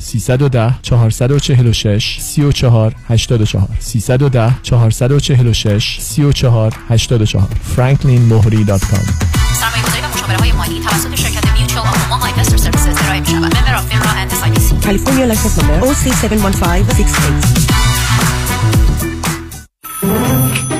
310 446 34 84 310 446 34 84 franklinmohri.com سرمایه‌گذاری و مشاوره های مالی توسط شرکت Mutual of Omaha Investor Services ارائه می‌شود. member of FINRA and S California license number OC71568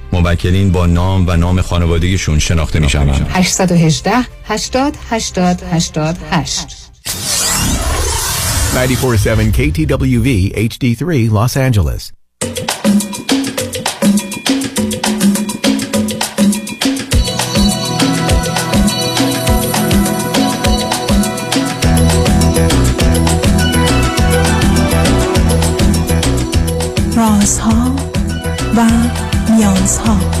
موکلین با نام و نام خانوادگیشون شناخته می شوند. 818 80 80 88 947 KTWV HD3 Los Angeles. رازها و نیازها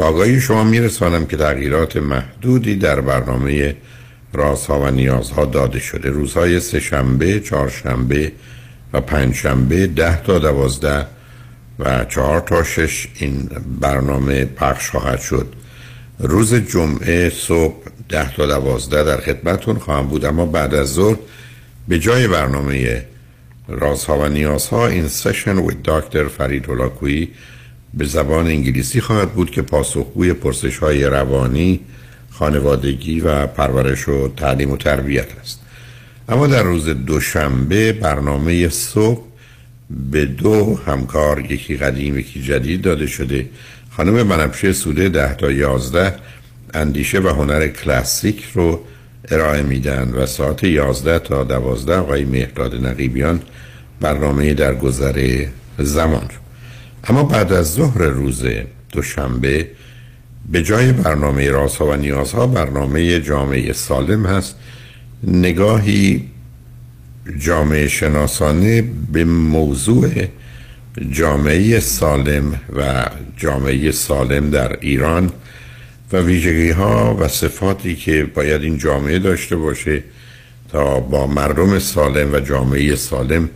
با آگاهی شما میرسانم که تغییرات محدودی در برنامه رازها و نیازها داده شده. روزهای سه شنبه، چهارشنبه و پنج شنبه ده تا دوازده و چهار تا شش این برنامه پخش خواهد شد. روز جمعه صبح ده تا دوازده در خدمتون خواهم بود. اما بعد از ظهر به جای برنامه رازها و نیازها این سشن with دکتر فرید هلاکویی به زبان انگلیسی خواهد بود که پاسخگوی پرسش های روانی خانوادگی و پرورش و تعلیم و تربیت است. اما در روز دوشنبه برنامه صبح به دو همکار یکی قدیم یکی جدید داده شده. خانم بنفشه سوده ده تا یازده اندیشه و هنر کلاسیک رو ارائه میدن و ساعت یازده تا دوازده آقای مهداد نقیبیان برنامه در گذر زمان اما بعد از ظهر روز دوشنبه به جای برنامه رازها و نیازها برنامه جامعه سالم هست. نگاهی جامعه شناسانه به موضوع جامعه سالم و جامعه سالم در ایران و ویژگی ها و صفاتی که باید این جامعه داشته باشه تا با مردم سالم و جامعه سالم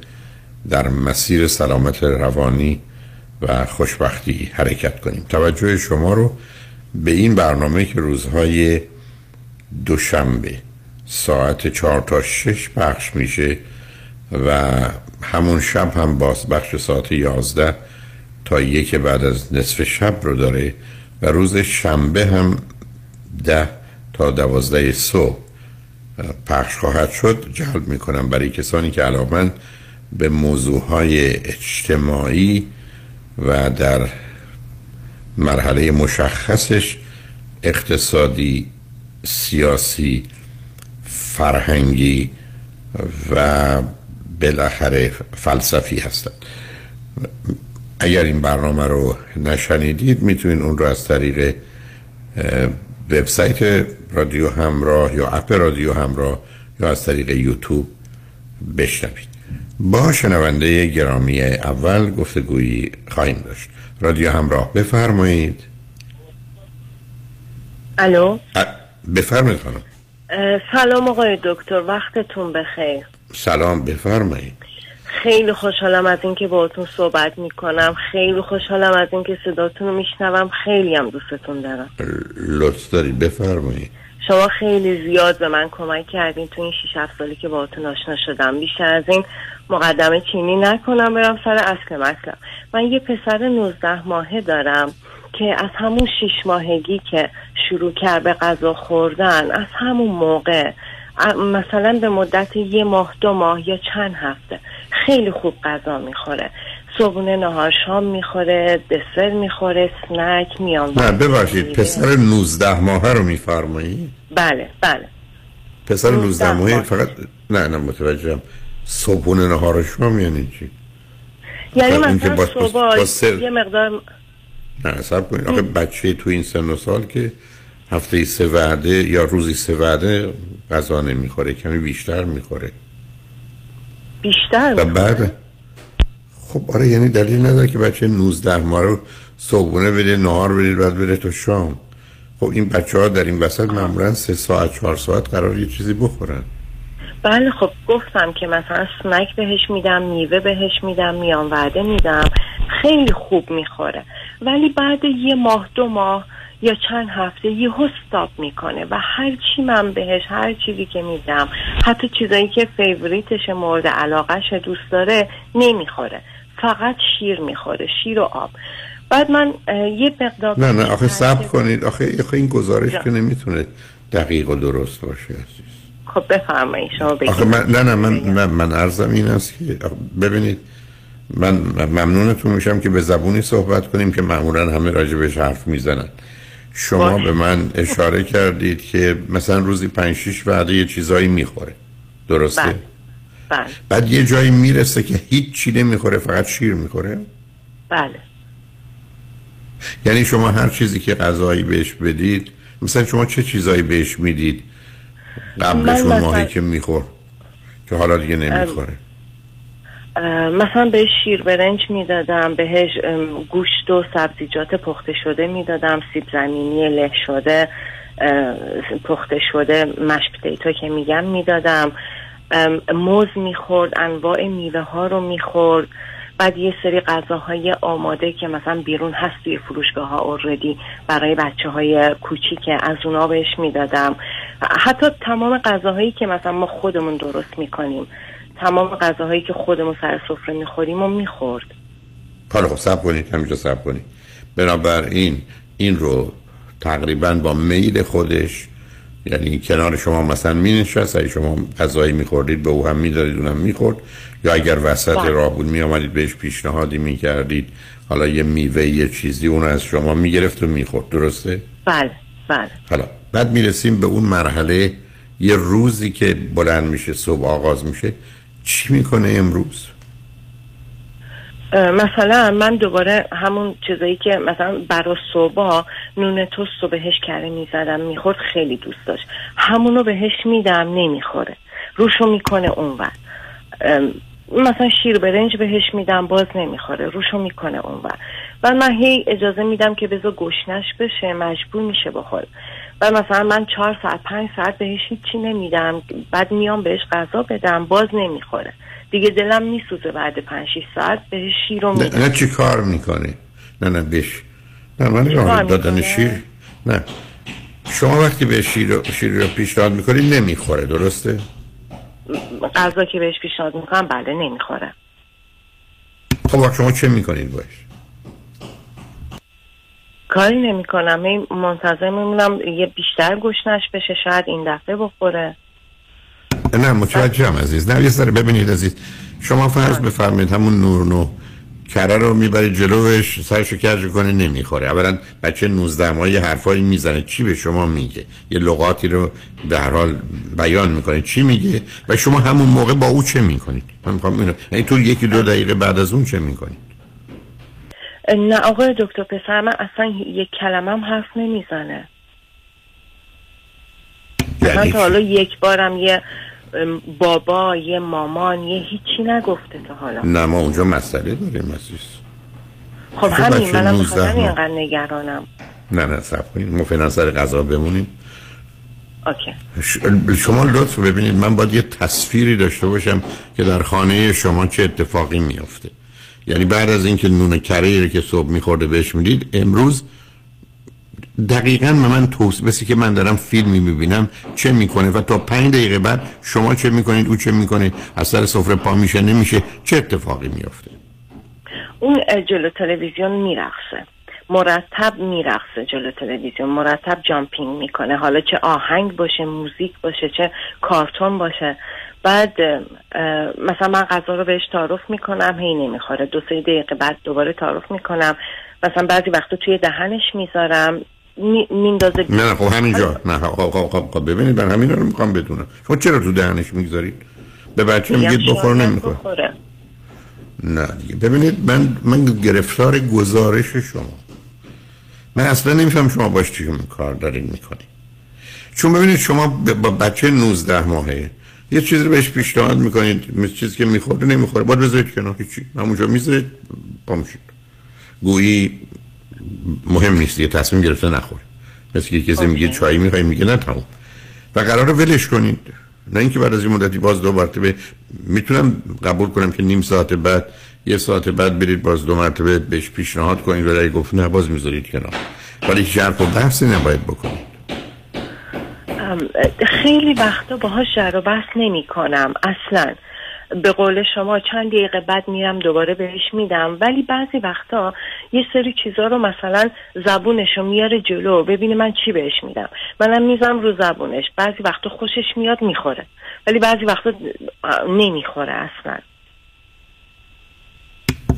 در مسیر سلامت روانی و خوشبختی حرکت کنیم. توجه شما رو به این برنامه که روزهای دوشنبه ساعت چهار تا شش پخش میشه و همون شب هم باز بخش ساعت یازده تا یک بعد از نصف شب رو داره و روز شنبه هم ده تا دوازده صبح پخش خواهد شد. جلب می‌کنم برای کسانی که علاقمند به موضوع های اجتماعی و در مرحله مشخصش اقتصادی سیاسی فرهنگی و بالاخره فلسفی هستند. اگر این برنامه رو نشنیدید می‌تونید اون رو از طریق وبسایت رادیو همراه یا اپ رادیو همراه یا از طریق یوتیوب بشنوید. با شنونده گرامی اول گفتگویی خواهیم داشت. رادیو همراه بفرمایید. الو؟ بفرمایید خانم. سلام آقای دکتر وقتتون بخیر. سلام بفرمایید. خیلی خوشحالم از اینکه باهاتون صحبت می‌کنم. خیلی خوشحالم از اینکه صداتون رو میشنوم. خیلی هم دوستتون دارم. لطف دارید بفرمایید. شما خیلی زیاد به من کمک کردین تو این 6 7 سالی که باهاتون آشنا شدم. بیشتر از این مقدمه چینی نکنم برم سر اصل مطلب. من یه پسر 19 ماهه دارم که از همون شیش ماهگی که شروع کرد به غذا خوردن از همون موقع مثلا به مدت یه ماه دو ماه یا چند هفته خیلی خوب غذا می‌خوره. صبحونه نهار شام می‌خوره دسر می‌خوره سنک میان نه ببخشید پسر 19 ماهه رو میفرمایید بله بله. پسر 19 19 ماهه ماه. فقط نه نه متوجهم. صبحونه نهار شام یعنی چی؟ یعنی مثلا صبح با سر- یه مقدار نه سب کنید. آخه بچه تو این سن و سال که هفته سه وعده یا روزی سه وعده غذا نمی‌خوره کمی بیشتر می‌خوره. بیشتر و بعد؟ خب آره یعنی دلیل نداره که بچه 19 ماه رو صبحونه بده نهار بده بعد بره تا شام. خب این بچه ها در این وسط معمولا سه ساعت چهار ساعت قرار یه چیزی بخورن. بله خب گفتم که مثلا سنک بهش میدم میوه بهش میدم میان وعده میدم خیلی خوب می‌خوره. ولی بعد یه ماه دو ماه یا چند هفته یه استاپ می‌کنه و هر چی من بهش هر چیزی که میدم حتی چیزایی که فیوریتش مورد علاقهش دوست داره نمی‌خوره. فقط شیر می‌خوره شیر و آب بعد من یه مقدار نه نه آخه تاکید- کنید آخه, آخه این گزارش جا. که نمی‌تونه دقیق و درست باشه عزیز خب بفرمایید شما بگید آخه من نه نه من من, من عرضم این است که ببینید من ممنونتون میشم که به زبونی صحبت کنیم که معمولا همه راجع بهش حرف می‌زنن شما باشه. به من اشاره کردید که مثلا روزی پنج شیش وعده یه چیزایی می‌خوره درسته؟ بله. بله. بعد یه جایی می‌رسه که هیچ چی نمی‌خوره فقط شیر می‌خوره؟ بله. یعنی شما هر چیزی که غذایی بهش بدید مثلا شما چه چیزایی بهش می‌دید قبلش اون ماهی که میخور که حالا دیگه نمی‌خوره؟ مثلا بهش شیر برنج می‌دادم بهش گوشت و سبزیجات پخته شده می‌دادم سیب زمینی له شده پخته شده مش که میگم می‌دادم. موز می‌خورد انواع میوه ها رو می‌خورد. بعد یه سری غذاهای آماده که مثلا بیرون هست توی فروشگاه ها اوردی برای بچه های کوچیک از اونا بهش می‌دادم. حتی تمام غذاهایی که مثلا ما خودمون درست می‌کنیم تمام غذاهایی که خودمون سر سفره می‌خوریم و می‌خورد. حالا خب سب کنید همینجا سب کنید. بنابراین این رو تقریبا با میل خودش یعنی کنار شما مثلا می نشست اگه شما غذایی میخوردید به او هم می‌دادید اونم می‌خورد یا اگر وسط بله. راه بود می آمدید بهش پیشنهادی می‌کردید حالا یه میوه یه چیزی اون از شما می‌گرفت و می‌خورد درسته؟ بله بله حالا بعد می‌رسیم به اون مرحله یه روزی که بلند میشه صبح آغاز میشه چی می‌کنه امروز؟ مثلا من دوباره همون چیزایی که مثلا برا صبح نون توست رو بهش کره می‌زدم می‌خورد خیلی دوست داشت. همونو بهش میدم نمی‌خوره. روشو می‌کنه اونور. ام، مثلا شیر برنج بهش میدم باز نمی‌خوره. روشو می‌کنه اونور. و من هی اجازه میدم که بذار گشنش بشه مجبور میشه بخوره. و مثلا من چهار ساعت پنج ساعت بهش هیچی نمیدم. بعد میام بهش غذا بدم باز نمی‌خوره. دیگه دلم میسوزه بعد پنج شیش ساعت بهش شیر رو نه, میدم. نه چی کار می‌کنه نه نه بش نه من راه دادن؟ شیر نه. شما وقتی به شیر رو, شیر رو پیشنهاد می‌کنید نمی‌خوره درسته؟ غذا که بهش پیشنهاد می‌کنم بله نمی‌خوره. خب شما چه می‌کنید باش؟ کاری نمی‌کنم. منتظر میمونم یه بیشتر گشنش بشه شاید این دفعه بخوره. نه متوجهم عزیز. نه یه ذره ببینید عزیز. شما فرض بفرمایید همون نور نو. کره رو می‌بره جلوش سرشو کج کنه نمی‌خوره. اولا بچه 19 ماهه حرفایی می‌زنه. چی به شما میگه؟ یه لغاتی رو به هر حال بیان می‌کنه. چی میگه؟ و شما همون موقع با او چه می‌کنید؟ من می‌خوام اینو یعنی تو یکی دو دقیقه بعد از اون چه می‌کنید؟ نه آقای دکتر پسر من اصلا یک کلمه هم حرف نمی‌زنه. یعنی چی؟ تا حالا یک بارم یه بابا یه مامان یه هیچی نگفته تا حالا. نه ما اونجا مسئله داریم عزیز. خب خب همین منم 19 بخاطر ماه. اینقدر نگرانم. نه نه سب کنید. ما فعلا سر غذا بمونیم. اوکی. شما لطف ببینید. من باید یه تصویری داشته باشم که در خانه شما چه اتفاقی میافته. یعنی بعد از اینکه نون کره رو که صبح میخورده بهش می‌دید امروز دقیقا من توصیه بسی که من دارم فیلمی می‌بینم چه می‌کنه؟ و تا پنج دقیقه بعد شما چه می‌کنید؟ او چه می‌کنه؟ از سر سفره پا میشه نمیشه؟ چه اتفاقی میافته؟ اون جلو تلویزیون میرقصه. مرتب میرقصه جلو تلویزیون. مرتب جامپینگ می‌کنه. حالا چه آهنگ باشه موزیک باشه چه کارتون باشه. بعد مثلا من غذا رو بهش تعارف می‌کنم هی نمی‌خوره. دو سه دقیقه بعد دوباره تعارف می‌کنم. مثلا بعضی وقتا توی دهنش می‌ذارم. می- میندازه. نه نه خب همینجا. نه خب خب خب, خب ببینید من همین رو می‌خوام بدونم. شما چرا تو دهنش می‌گذارید؟ به بچه میگید بخور نمی‌خوره. نه دیگه. ببینید من من گرفتار گزارش شما. من اصلا نمیفهم شما باش چی کار دارین می‌کنید چون ببینید شما با بچه 19 ماهه. یه چیزی رو بهش پیشنهاد می‌کنید مثل چیزی که می‌خوره نمی‌خوره. باید بذارید کنار. هیچی. همونجا می‌ذارید پا میشید. گویی مهم نیست یه تصمیم گرفته نخوره مثل که کسی میگه چای می‌خوای میگه نه تموم و قرار ولش کنید نه اینکه بعد از این مدتی باز دو مرتبه می‌تونم قبول کنم که نیم ساعت بعد یه ساعت بعد برید باز دو مرتبه بهش پیشنهاد کنید ولی گفت نه باز می‌ذارید کنار. ولی هیچ حرف و بحثی نباید بکنید. خیلی وقتا باهاش جر و بحث نمی کنم اصلا. به قول شما چند دقیقه بعد میرم دوباره بهش میدم. ولی بعضی وقتا یه سری چیزا رو مثلا زبونش رو میاره جلو ببینه من چی بهش میدم. منم میزم رو زبونش. بعضی وقتا خوشش میاد می‌خوره. ولی بعضی وقتا نمی‌خوره اصلا.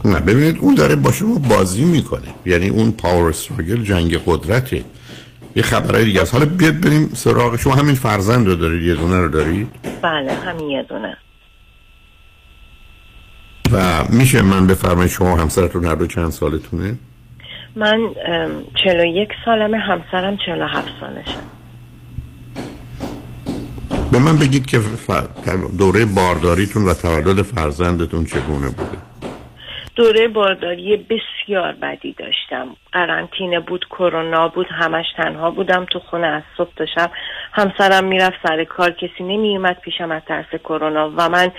نه ببینید اون داره با شما بازی می‌کنه. یعنی اون پاور استراگل جنگ قدرته. یه خبرهای دیگه است. حالا بیاد بریم سراغ. شما همین فرزند رو دارید یه دونه رو دارید؟ بله همین یه دونه. و میشه من بفرمایید شما همسرتون هر دو چند سالتونه؟ من چلو یک سالمه همسرم چلو هفت سالشه. به من بگید که دوره بارداریتون و تولد فرزندتون چگونه بوده؟ دوره بارداری بسیار بدی داشتم. قرنطینه بود کرونا بود همش تنها بودم. تو خونه از صبح تا شب همسرم می‌رفت سر کار. کسی نمیومد پیشم از ترس کرونا. و من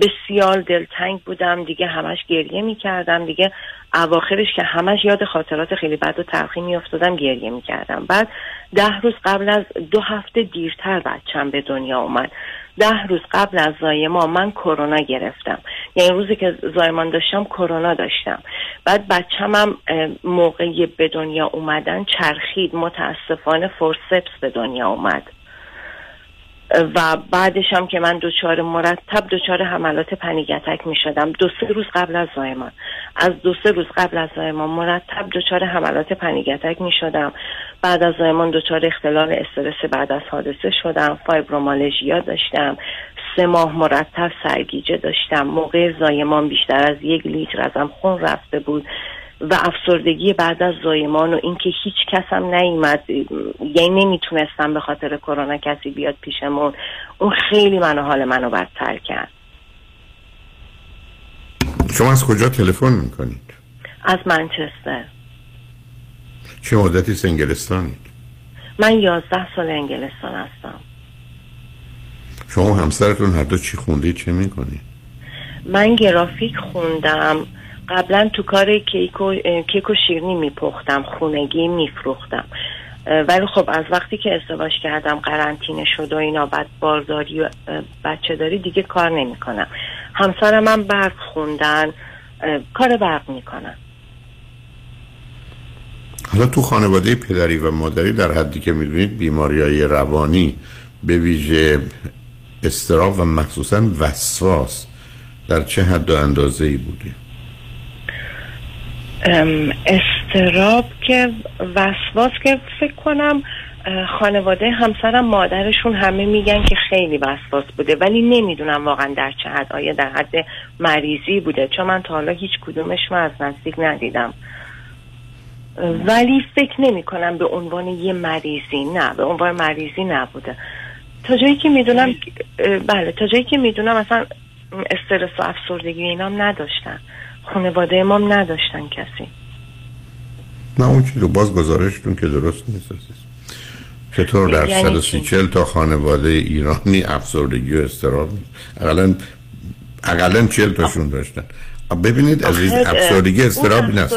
بسیار دلتنگ بودم. دیگه همش گریه می‌کردم. دیگه اواخرش که همش یاد خاطرات خیلی بد و تلخی میافتادم گریه می‌کردم. بعد ده روز قبل از دو هفته دیرتر بچم به دنیا اومد. ده روز قبل از زایمان من کرونا گرفتم. یعنی روزی که زایمان داشتم کرونا داشتم. بعد بچم هم اه، موقع به دنیا اومدن چرخید. متاسفانه فورسپس به دنیا اومد. و بعدش هم که من دچار مرتب دچار حملات پنیگتک می شدم دو سه روز قبل از زایمان. از دو سه روز قبل از زایمان مرتب دچار حملات پنیگتک می شدم بعد از زایمان دچار اختلال استرس بعد از حادثه شدم. فایبرومالژیا داشتم. سه ماه مرتب سرگیجه داشتم. موقع زایمان بیشتر از یک لیتر ازم خون رفته بود. و افسردگی بعد از زایمان و اینکه هیچ کسم نیومد یعنی نمی‌تونستم به خاطر کرونا کسی بیاد پیشمون اون خیلی منو حال منو بدتر کرد. شما از کجا تلفن می‌کنید؟ از منچستر. چه مدتی سنگلستانید من یازده سال انگلستان هستم. شما همسرتون هر دو چی خوندید چه می‌کنید؟ من گرافیک خوندم. قبلا تو کار کیک و, کیک و شیرنی میپختم خونگی میفروختم. ولی خب از وقتی که ازدواج کردم قرنطینه شد و اینا بعد بارداری و بچه داری دیگه کار نمی‌کنم. همسرم من برق خوندن کار برق می‌کنن. حالا تو خانواده پدری و مادری در حدی که می‌دونید بیماری های روانی به ویژه استراب و مخصوصا وسواس در چه حد و اندازه ای بوده؟ استراب که وسواس که فکر کنم خانواده همسرم مادرشون همه میگن که خیلی وسواس بوده. ولی نمی‌دونم واقعا در چه حد. آیا در حد مریضی بوده؟ چون من تا حالا هیچ کدومش رو از نزدیک ندیدم. ولی فکر نمی کنم به عنوان یه مریضی نه به عنوان مریضی نبوده. تا جایی که می‌دونم بله تا جایی که می‌دونم مثلا استرس و افسردگی اینام نداشتن. خانواده ما نداشتن کسی. نه اون چیز رو باز گزارشتون که درست نیست چطور در یعنی 130 40 تا خانواده ایرانی افسردگی و استراب اقلا اقلا 40 تاشون داشتن. ببینید عزیز آخه، افسردگی استراب نه.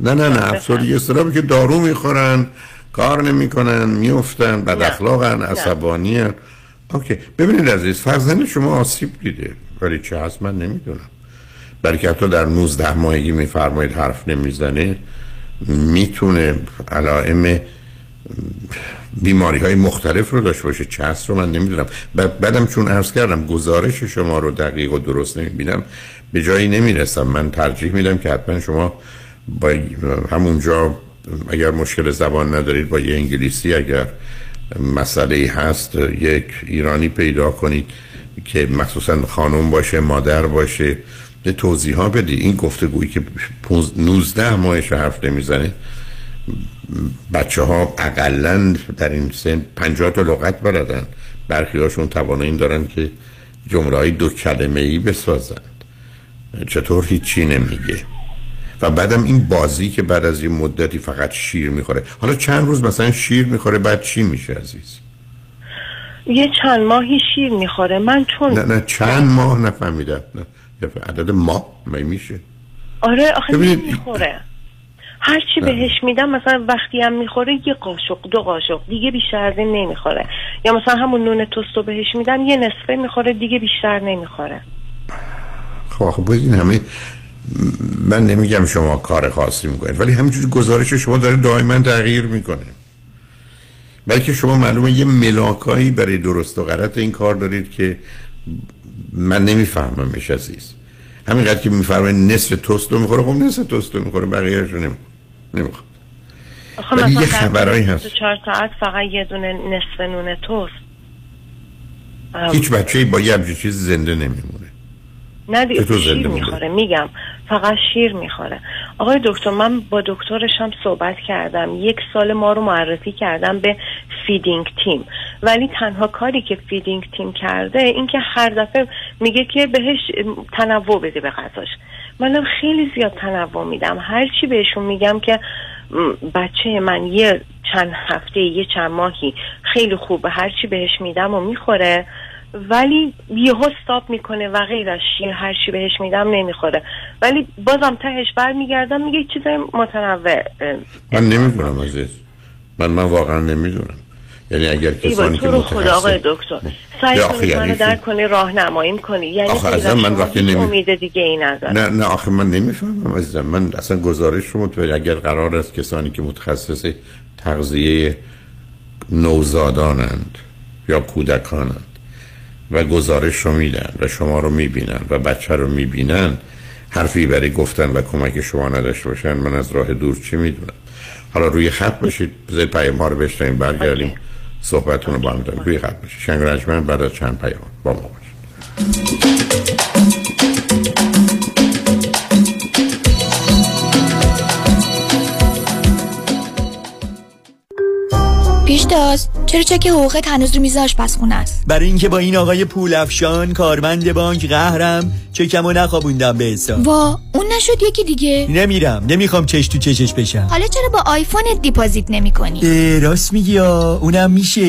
نه نه نه. افسردگی استرابی که دارو می‌خورن کار نمی‌کنن میفتن بد اخلاقن عصبانی اوکی. ببینید عزیز فرزند شما آسیب دیده. ولی چه هست من نمی‌دونم. بلکه حتی در 19 ماهگی میفرمایید حرف نمی‌زنه می‌تونه علائم بیماری های مختلف رو داشته باشه. چه هست رو من نمی‌دونم. بعد بعدم چون عرض کردم گزارش شما رو دقیق و درست نمی‌بینم به جایی نمی‌رسم. من ترجیح میدم که حتما شما با همونجا اگر مشکل زبان ندارید با یه انگلیسی اگر مسئله هست یک ایرانی پیدا کنید که مخصوصا خانم باشه مادر باشه یه توضیح ها بدی. این گفتگویی که 19 ماهش حرف نمی‌زنه بچه ها اقلا در این سن 50 تا لغت بلدن. برخی هاشون توانایی دارن که های دو کلمه ای بسازند چطور هیچی نمیگه. و بعدم این بازی که بعد از یه مدتی فقط شیر می‌خوره. حالا چند روز مثلا شیر می‌خوره بعد چی میشه عزیز؟ یه چند ماهی شیر می‌خوره. من چون نه نه چند ماه نفهمیدم. نه. عدد ماه می میشه؟ آره آخه نمی‌خوره هر چی بهش میدم مثلا وقتی هم می‌خوره یه قاشق دو قاشق دیگه بیشتر از این نمی‌خوره. یا مثلا همون نون توست رو بهش میدم یه نصفه می‌خوره دیگه بیشتر نمی‌خوره. خب باید این همه من نمیگم شما کار خاصی می‌کنید ولی همینجوری گزارش شما داره دائما تغییر می‌کنه. بلکه شما معلومه یه ملاکایی برای درست و غلط این کار دارید که من نمیفهممش عزیز. همینقدر که میفرمایید نصف توست رو می‌خوره خب نصف توست رو می‌خوره بقیهش رو نمی‌خوره. ولی مثلا یه خبرایی طول هست. 24 ساعت فقط یه دونه نصف نون توست. هیچ بچه با یه همچین چیز زنده نمیمونه. نه دیگه چطور زنده؟ می‌خوره؟ میگم. فقط شیر می‌خوره. آقای دکتر من با دکترش هم صحبت کردم. یک سال ما رو معرفی کردن به feeding team. ولی تنها کاری که feeding team کرده این که هر دفعه میگه که بهش تنوع بده به غذاش. منم خیلی زیاد تنوع میدم. هر چی بهشون میگم که بچه من یه چند هفته یه چند ماهی خیلی خوبه هر چی بهش میدم و می‌خوره ولی یهو استاپ می‌کنه و غیر از شیر هر چی بهش میدم نمی‌خوره. ولی بازم تهش برمیگردم میگه چیز متنوع من نمی‌دونم عزیز. من من واقعا نمی‌دونم. یعنی اگر کسانی که رو خدا آقای متخصص دکتر. سعی آخه کنی یعنی درک کنی راهنماییم کنی. یعنی آخه از من وقتی نمی- امید دیگه ای ندارم. نه نه آخه من نمی‌فهمم عزیزم. من اصلا گزارش رو متوجه اگر قرار است کسانی که متخصص تغذیه نوزادانند یا کودکانند. و گزارش رو میدن و شما رو می‌بینن و بچه رو می‌بینن حرفی برای گفتن و کمک شما نداشته باشن من از راه دور چی می‌دونم؟ حالا روی خط باشید بذارید پیام ها رو بشنیم برگردیم صحبتون رو با هم داریم. روی خط باشید. شنگ رجمن بعد از چند پیام. با ما باشید. چرا چک حقوقت هنوز رو میز آشپزخونه است؟ برای اینکه با این آقای پول افشان کارمند بانک قهرم چکمو نخوابوندم به حساب. وا اون نشد یکی دیگه؟ نمیرم نمی‌خوام چش تو چشش بشم. حالا چرا با آیفونت deposit نمی کنی؟ اه، راست میگی اونم میشه.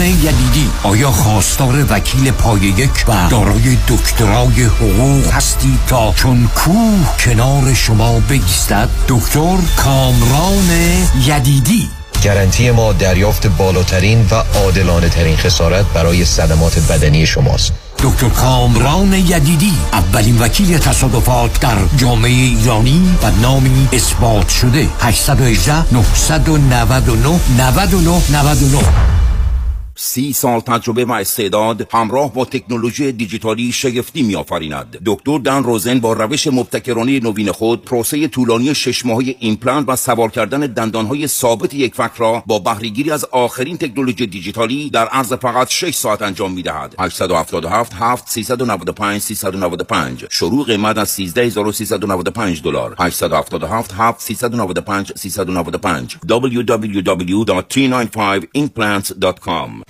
یدیدی. آیا خواستار وکیل پای یک و دارای دکترای حقوق هستی تا چون کوه کنار شما بگیستد؟ دکتر کامران یدیدی. گارانتی ما دریافت بالاترین و عادلانه ترین خسارت برای صدمات بدنی شماست. دکتر کامران یدیدی اولین وکیل تصادفات در جامعه ایرانی و نامی اثبات شده. 818 999 99 99 سی سال تجربه و استعداد همراه با تکنولوژی دیجیتالی شگفتی میآفریند. دکتر دان روزن با روش مبتکرانه نوین خود پروسه طولانی شش ماهه ایمپلنت و سوار کردن دندانهای ثابت یک فک را با بهرهگیری از آخرین تکنولوژی دیجیتالی در عرض فقط 6 ساعت انجام می‌دهد. 877 7 395 395 شروع قیمت از 13395 دلار. 877 7 395 395 www.395implants.com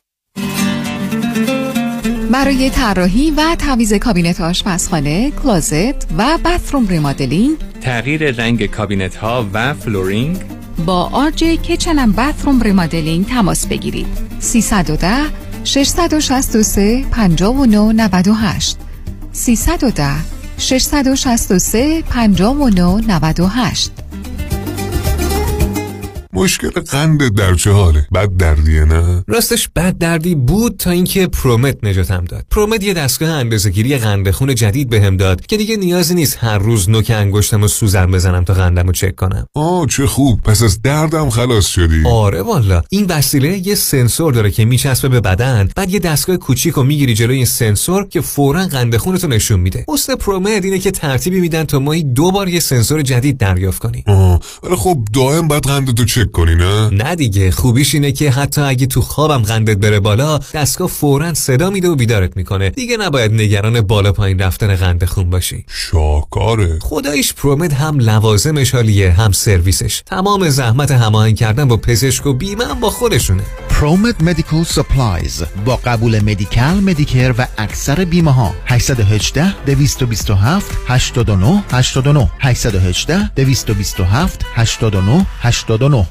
برای طراحی و تعویض کابینت آشپزخانه، closet و bathroom remodeling تغییر رنگ کابینت ها و flooring. با RG Kitchen and Bathroom Remodeling تماس بگیرید. 310 663 59 98 310 663 59 98 مشکل قند در چه حاله بد دردیه نه؟ راستش بد دردی بود تا اینکه پرومت نجاتم داد. پرومت یه دستگاه اندازه‌گیری قند خون جدید بهم داد که دیگه نیازی نیست هر روز نوک انگشتم و سوزن بزنم تا قندم رو چک کنم. آه چه خوب. پس از دردم خلاص شدی. آره والا. این وسیله یه سنسور داره که میچسبه به بدن بعد یه دستگاه کوچیک و می‌گیری جلوی این سنسور که فورا قند خونتو نشون میده. حسن پرومت اینه که ترتیبی میدن تا ماهی دو بار یه سنسور جدید دریافت کنی آه. ولی خب دائم بعد قندتو چک کنی نه؟ نه دیگه خوبیش اینه که حتی اگه تو خوابم قندت بره بالا دستگاه فورا صدا میده و بیدارت می‌کنه. دیگه نباید نگران بالا پایین رفتن قند خون باشی. شاکاره خداییش ProMed هم لوازمش حالیه هم سرویسش. تمام زحمت هماهنگ کردن با پزشک و بیمه هم با خودشونه. ProMed Medical Supplies با قبول Medi-Cal Medicare و اکثر بیمه ها 818 227 89 89 818 227 89 89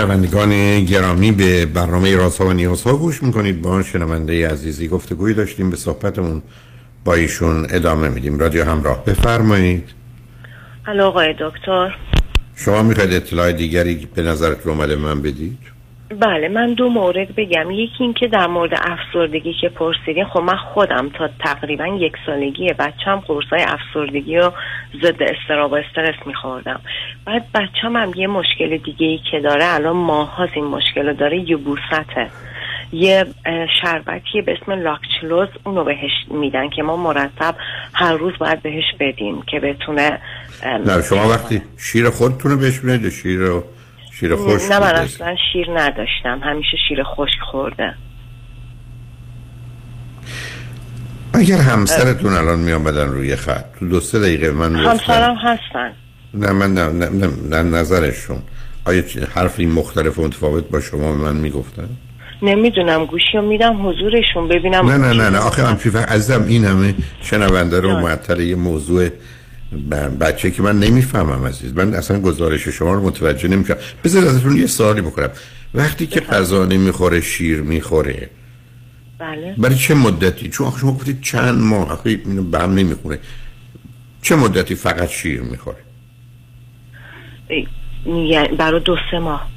شنوندگان گرامی به برنامه رازها و نیازها گوش می‌کنید. با شنونده عزیزی گفتگوی داشتیم به صحبتمون با ایشون ادامه میدیم. رادیو همراه. بفرمایید. الو آقای دکتر. شما می‌خواید اطلاع دیگری به نظرت رو اومده من بدید؟ بله من دو مورد بگم. یکی این که در مورد افسردگی که پرسیدین خب من خودم تا تقریبا یک سالگی بچم قرصای افسردگی و ضد استراب و استرس میخوردم. بعد بچم هم یه مشکل دیگه ای که داره الان ماه این مشکل رو داره یبوسته یه اه، شربتیه به اسم لاکچلوز اونو بهش میدن که ما مرتب هر روز باید بهش بدیم که بتونه نه شما وقتی شیر خودتون رو بهش بدید یا شیر رو شیر خوش نه من؟ اصلا شیر نداشتم. همیشه شیر خشک خورده. اگر همسرتون الان می آمدن روی خط تو دو سه دقیقه من همسرم هستن. نه من نه, نه, نه, نه نظرشون. آیا حرفی مختلف و متفاوت با شما به من می‌گفتن؟ نمی‌دونم گوشی رو میدم حضورشون ببینم نه نه نه نه آخه من فقط عزیزم این همه شنونده رو معطل یه موضوع بچه که من نمی‌فهمم عزیز من اصلا گزارش شما رو متوجه نمیشم بذار ازتون یه سوالی بکنم. وقتی که غذا نمی‌خوره شیر می‌خوره بله. برای چه مدتی؟ چون آخه شما گفتید چند ماه آخه اینو به هم نمی‌خوره. چه مدتی فقط شیر می‌خوره؟ یعنی برای دو سه ماه.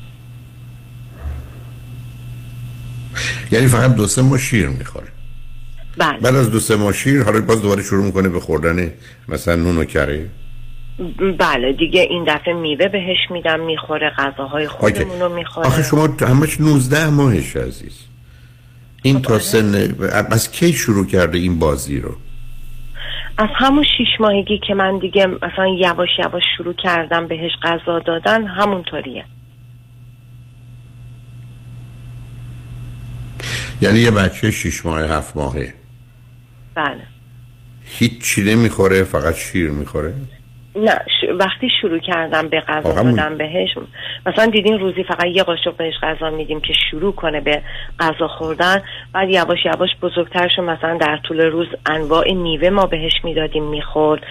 یعنی فقط دو سه ماه شیر می‌خوره. بله. بعد از دو سه ماه شیر حالا باز دوباره شروع می‌کنه به خوردن مثلا نون و کره بله دیگه این دفعه میوه بهش میدم می‌خوره غذاهای خودمون رو می‌خوره. آخه شما همش 19 ماهش عزیز. این تا سن از کی شروع کرده این بازی رو؟ از همون شیش ماهگی که من دیگه مثلا یواش یواش شروع کردم بهش غذا دادن همونطوریه. یعنی یه بچه 6 ماه هفت ماهه. بله. هیچ چی نمی‌خوره فقط شیر می‌خوره؟ نه ش... وقتی شروع کردم به غذا دادن بهش مثلا دیدین روزی فقط یه قاشق بهش غذا میدیم که شروع کنه به غذا خوردن بعد یواش یواش بزرگتر شد مثلا در طول روز انواع میوه ما بهش می‌دادیم می‌خورد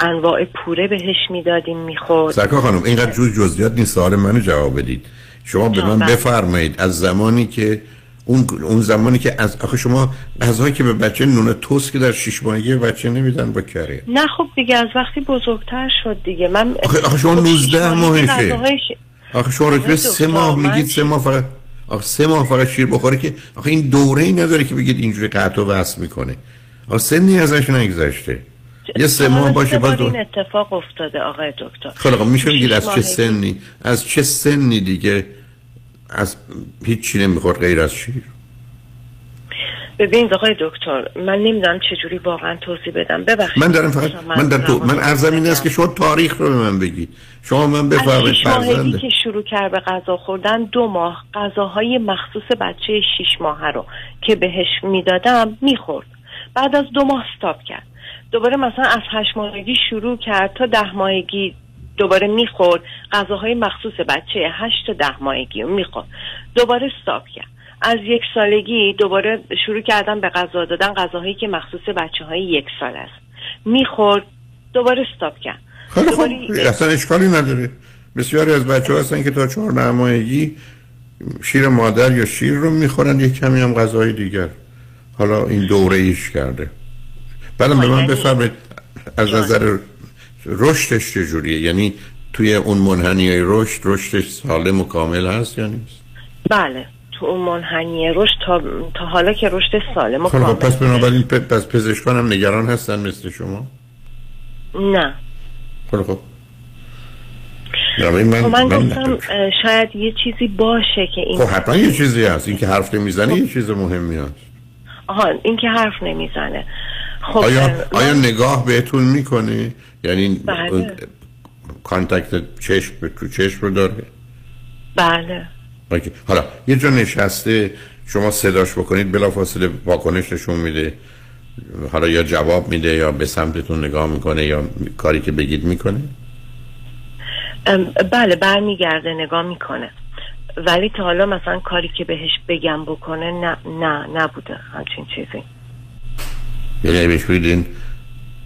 انواع پوره بهش می‌دادیم می‌خورد. سرکار خانم اینقدر جز جزئیات نیست سوال منو جواب بدید. شما به من بله. بفرمایید از زمانی که اون اون زمانی که از آخه شما غذایی که به بچه نون توست که در شش ماهگی بچه نمیدن با کره نه خب دیگه از وقتی بزرگتر شد دیگه. من آخه, آخه شما خب 19 شش ماهگی ماهشه آخه شما راجع به آقای سه ماه میگید سه ماه فقط آخه سه ماه فقط شیر بخوره که آخه این دوره ای نداره که بگید اینجوری قطع و وصل می‌کنه. آخه سنی ازش نگذشته. یه سه ماه باشه دو... این اتفاق افتاده آقای دکتر؟ خب میشه شش از چه. سنی از چه سنی دیگه از هیچ چی نمی‌خورد غیر از شیر. ببینید آقای دکتر من نمی‌دونم چجوری واقعا توضیح بدم. ببخشید. من دارم فقط من در تو من ارزم این است که شما تاریخ رو به من بگید. شما من بفرمایید فرزنده که شروع کرد به غذا خوردن دو ماه غذاهای مخصوص بچه شیش ماهه رو که بهش می‌دادم می‌خورد. بعد از دو ماه استاپ کرد. دوباره مثلا از هشت ماهگی شروع کرد تا ده ماهگی دوباره می‌خورد. غذاهای مخصوص بچه هشت تا ده ماهگی رو می‌خورد. دوباره استاپ کرد. از یک سالگی دوباره شروع کردم به غذا دادن غذاهایی که مخصوص بچه های یک سال است. می‌خورد. دوباره استاپ کرد. خیلی دوباره اصلا اشکالی نداره. بسیاری از بچه ها هستن که تا چهار ماهگی شیر مادر یا شیر رو می‌خورن. یک کمی هم غذای دیگر. حالا این دوره ایش کرده. بعدم به من بفرمایید. از نظر رشدش چجوریه؟ یعنی توی اون منحنی رشد رشدش سالم و کامل هست یا نیست؟ بله تو اون منحنی رشد تا, تا حالا که رشد سالم و خیلی خب کامل پس بنابراین پ- پس پزشکان هم نگران هستن مثل شما؟ نه. خب من, خب من من گفتم شاید یه چیزی باشه که این خب حتما یه چیزی هست. این که حرف نمی‌زنه یه چیز مهمی هست. آها این که حرف نمی‌زنه. خب آیا, آیا نگاه بهتون می‌کنه؟ یعنی بله. contact چشم تو چشم رو داره؟ بله. okay. حالا یه جا نشسته شما صداش بکنید بلافاصله واکنش نشون میده. حالا یا جواب میده یا به سمتتون نگاه می‌کنه یا کاری که بگید می‌کنه؟ بله برمیگرده نگاه می‌کنه. ولی تا حالا مثلا کاری که بهش بگم بکنه نه نه نبوده. همچین چیزی. یعنی بهش بگید این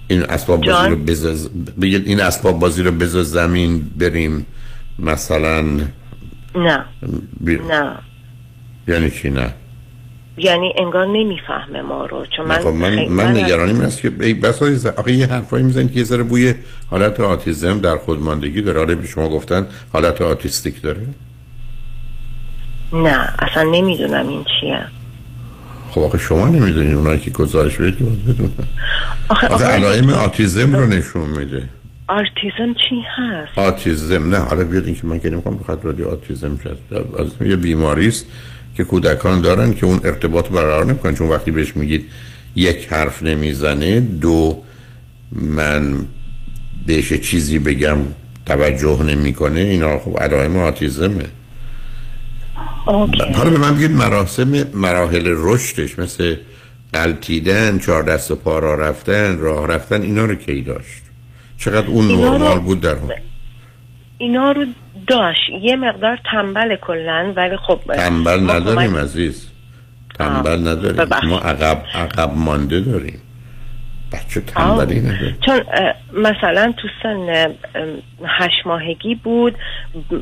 این اسباب بازی؟ رو بذار بگید این اسباب بازی رو بذار زمین بریم. مثلا نه. بی... نه. یعنی چی نه؟ یعنی انگار نمی‌فهمه ما رو چون من خب من خیلی- من نگرانی این است که بس آخه یه حرفایی می‌زنید که یه ذره بوی حالت آتیزم در خودماندگی داره. به شما گفتن حالت autistic داره؟ نه اصلا نمی‌دونم این چیه. خب آخه شما نمی‌دونید اونایی که گزارش بدید باید بدونن. آخه, آخه علائم آتیزم رو نشون میده. آرتیزم چی هست؟ آتیزم. نه حالا بیاد این که من که نمی‌خوام بخاطر رادی آتیزم شد. از یه بیماری است که کودکان دارن که اون ارتباط برقرار نمی‌کنن چون وقتی بهش میگید یک حرف نمی‌زنه دو من بهش چیزی بگم توجه نمی‌کنه اینا خب علائم آتیزمه. اوکی. حالا به من بگید مراسم مراحل رشدش مثل قلتیدن چهار دست و پا را رفتن راه رفتن اینا رو کی داشت؟ چقدر اون نرمال بود در اون؟ اینا رو داشت. یه مقدار تنبل کلن ولی خب تنبل نداریم عزیز. تنبل نداریم. ما عقب عقب مانده داریم. بچه تنبلی چون مثلا تو سن هشت ماهگی بود.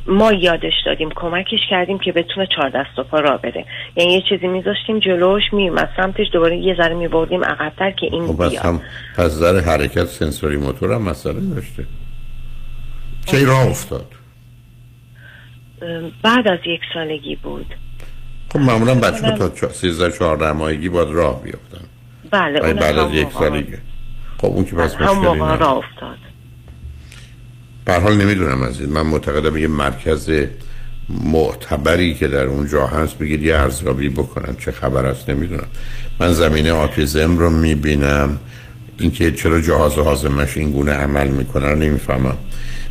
ما یادش دادیم کمکش کردیم که بتونه چهار دست و پا را بره. یعنی یه چیزی میذاشتیم جلوش از سمتش دوباره یه ذره میبردیم عقبتر که این خب بس بیاد. هم پس در حرکت سنسوری موتور هم مسئله داشته. کی راه افتاد؟ بعد از یک سالگی بود. خب معمولا بچه تا چه- 13 14 ماهگی باید راه بیفتن بله ولی اون بعد از هم یک موقع- سالگی خب اون که پس هم مشکلی موقع نداره. راه افتاد. به حال نمی‌دونم عزیز من معتقدم یه مرکز معتبری که در اونجا هست بگید یه ارزیابی بکنن چه خبر است؟ نمی‌دونم. من زمینه آتیزم رو می‌بینم. اینکه چرا جهاز هاضمش این گونه عمل می‌کنه رو نمی‌فهمم.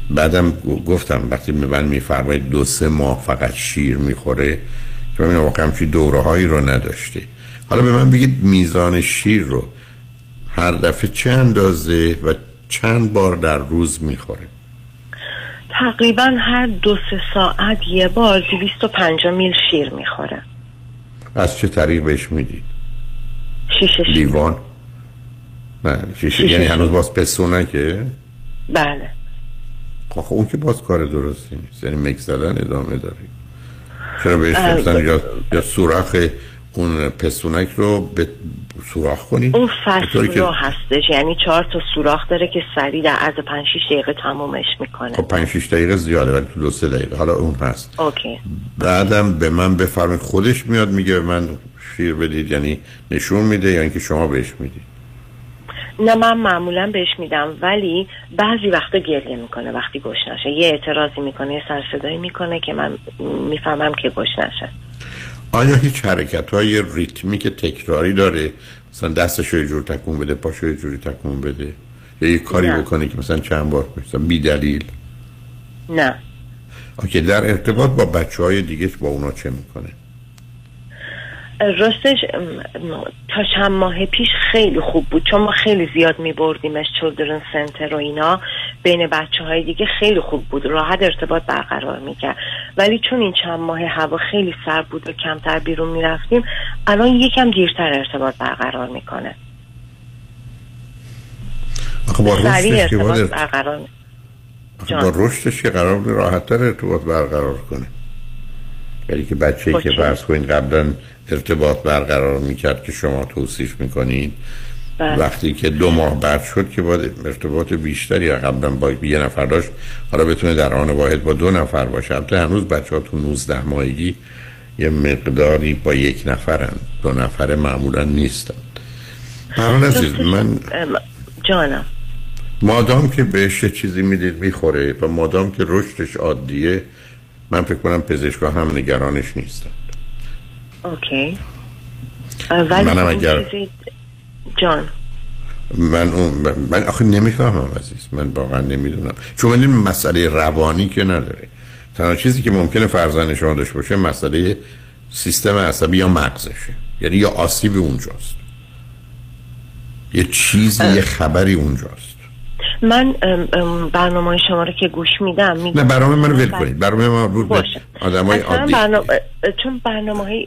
بعدم گفتم وقتی به من میفرمایید دو سه ماه فقط شیر می‌خوره که ببینم واقعا همچین دوره هایی رو نداشته. حالا به من بگید میزان شیر رو هر دفعه چه اندازه و چند بار در روز می‌خوره تقریبا هر دو سه ساعت یه بار 250 میل شیر می‌خوره. از چه طریق بهش می‌دید؟ شیشه شیر. لیوان؟ نه شیشه شیشه یعنی شیر. هنوز باز پسونه که بله. خب اون که باز کار درستی نیست. یعنی مک زدن ادامه داری چرا بهش گفتن یا یا سوراخ اون پسونک رو به سوراخ کنید اون فصل رو هستش. یعنی چهار تا سوراخ داره که سریع در عرض پنج شیش دقیقه تمومش می‌کنه. خب 5 6 دقیقه زیاده ولی تو دو سه دقیقه. حالا اون هست. اوکی. بعدم به من بفرمایید. خودش میاد میگه من شیر بدید یعنی نشون میده یا اینکه شما بهش می‌دید؟ نه من معمولا بهش میدم ولی بعضی وقتا گریه می‌کنه وقتی گشنشه. یه اعتراضی می‌کنه یه سر صدایی می‌کنه که من می‌فهمم که گشنشه. آیا هیچ حرکت های ریتمی که تکراری داره؟ مثلا دستش رو یه جور تکون بده پاشو یه جوری تکون بده. یا یه کاری نه. بکنه که مثلا چند بار مثلا بی دلیل. نه. اوکی در ارتباط با بچه های دیگه با اونا چه می‌کنه؟ راستش تا چند ماه پیش خیلی خوب بود چون ما خیلی زیاد می بردیمش چلدرن سنتر و اینا. بین بچه های دیگه خیلی خوب بود راحت ارتباط برقرار می‌کرد. ولی چون این چند ماه هوا خیلی سرد بود و کمتر بیرون می‌رفتیم الان یکم دیرتر ارتباط برقرار می‌کنه. سریع که ارتباط برقرار می- با رشدش که قرار بود راحت تر ارتباط برقرار کنه. ولی که بچه با که؟ فرض کنید قبلا ارتباط برقرار می‌کرد که شما توصیف می‌کنید. بله. وقتی که دو ماه بعد شد که باید ارتباط بیشتری قبلا با یه نفر داشت حالا بتونه در آن واحد با دو نفر باشه. البته هنوز بچه ها تو 19 ماهگی یه مقداری با یک نفرن. دو نفر معمولا نیستن. برای عزیز من جانم. مادام که بهش چیزی می‌دید می‌خوره و مادام که رشدش عادیه من فکر کنم پزشکا هم نگرانش نیستن. اوکی. ولی منم اگر- جان. من اون من- من آخه نمی‌فهمم عزیز. من واقعا نمی‌دونم. چون من این مسئله روانی که نداره. تنها چیزی که ممکنه فرزند شما داشته باشه مسئله سیستم عصبی یا مغزشه. یعنی یا آسیب اونجاست. یه چیزی یه خبری اونجاست. من ام، ام، برنامه شما رو که گوش میدم میگم. نه برنامه منو ول کنید. برنامه ما رو به. آدمای اصلا عادی. برنامه چون برنامه های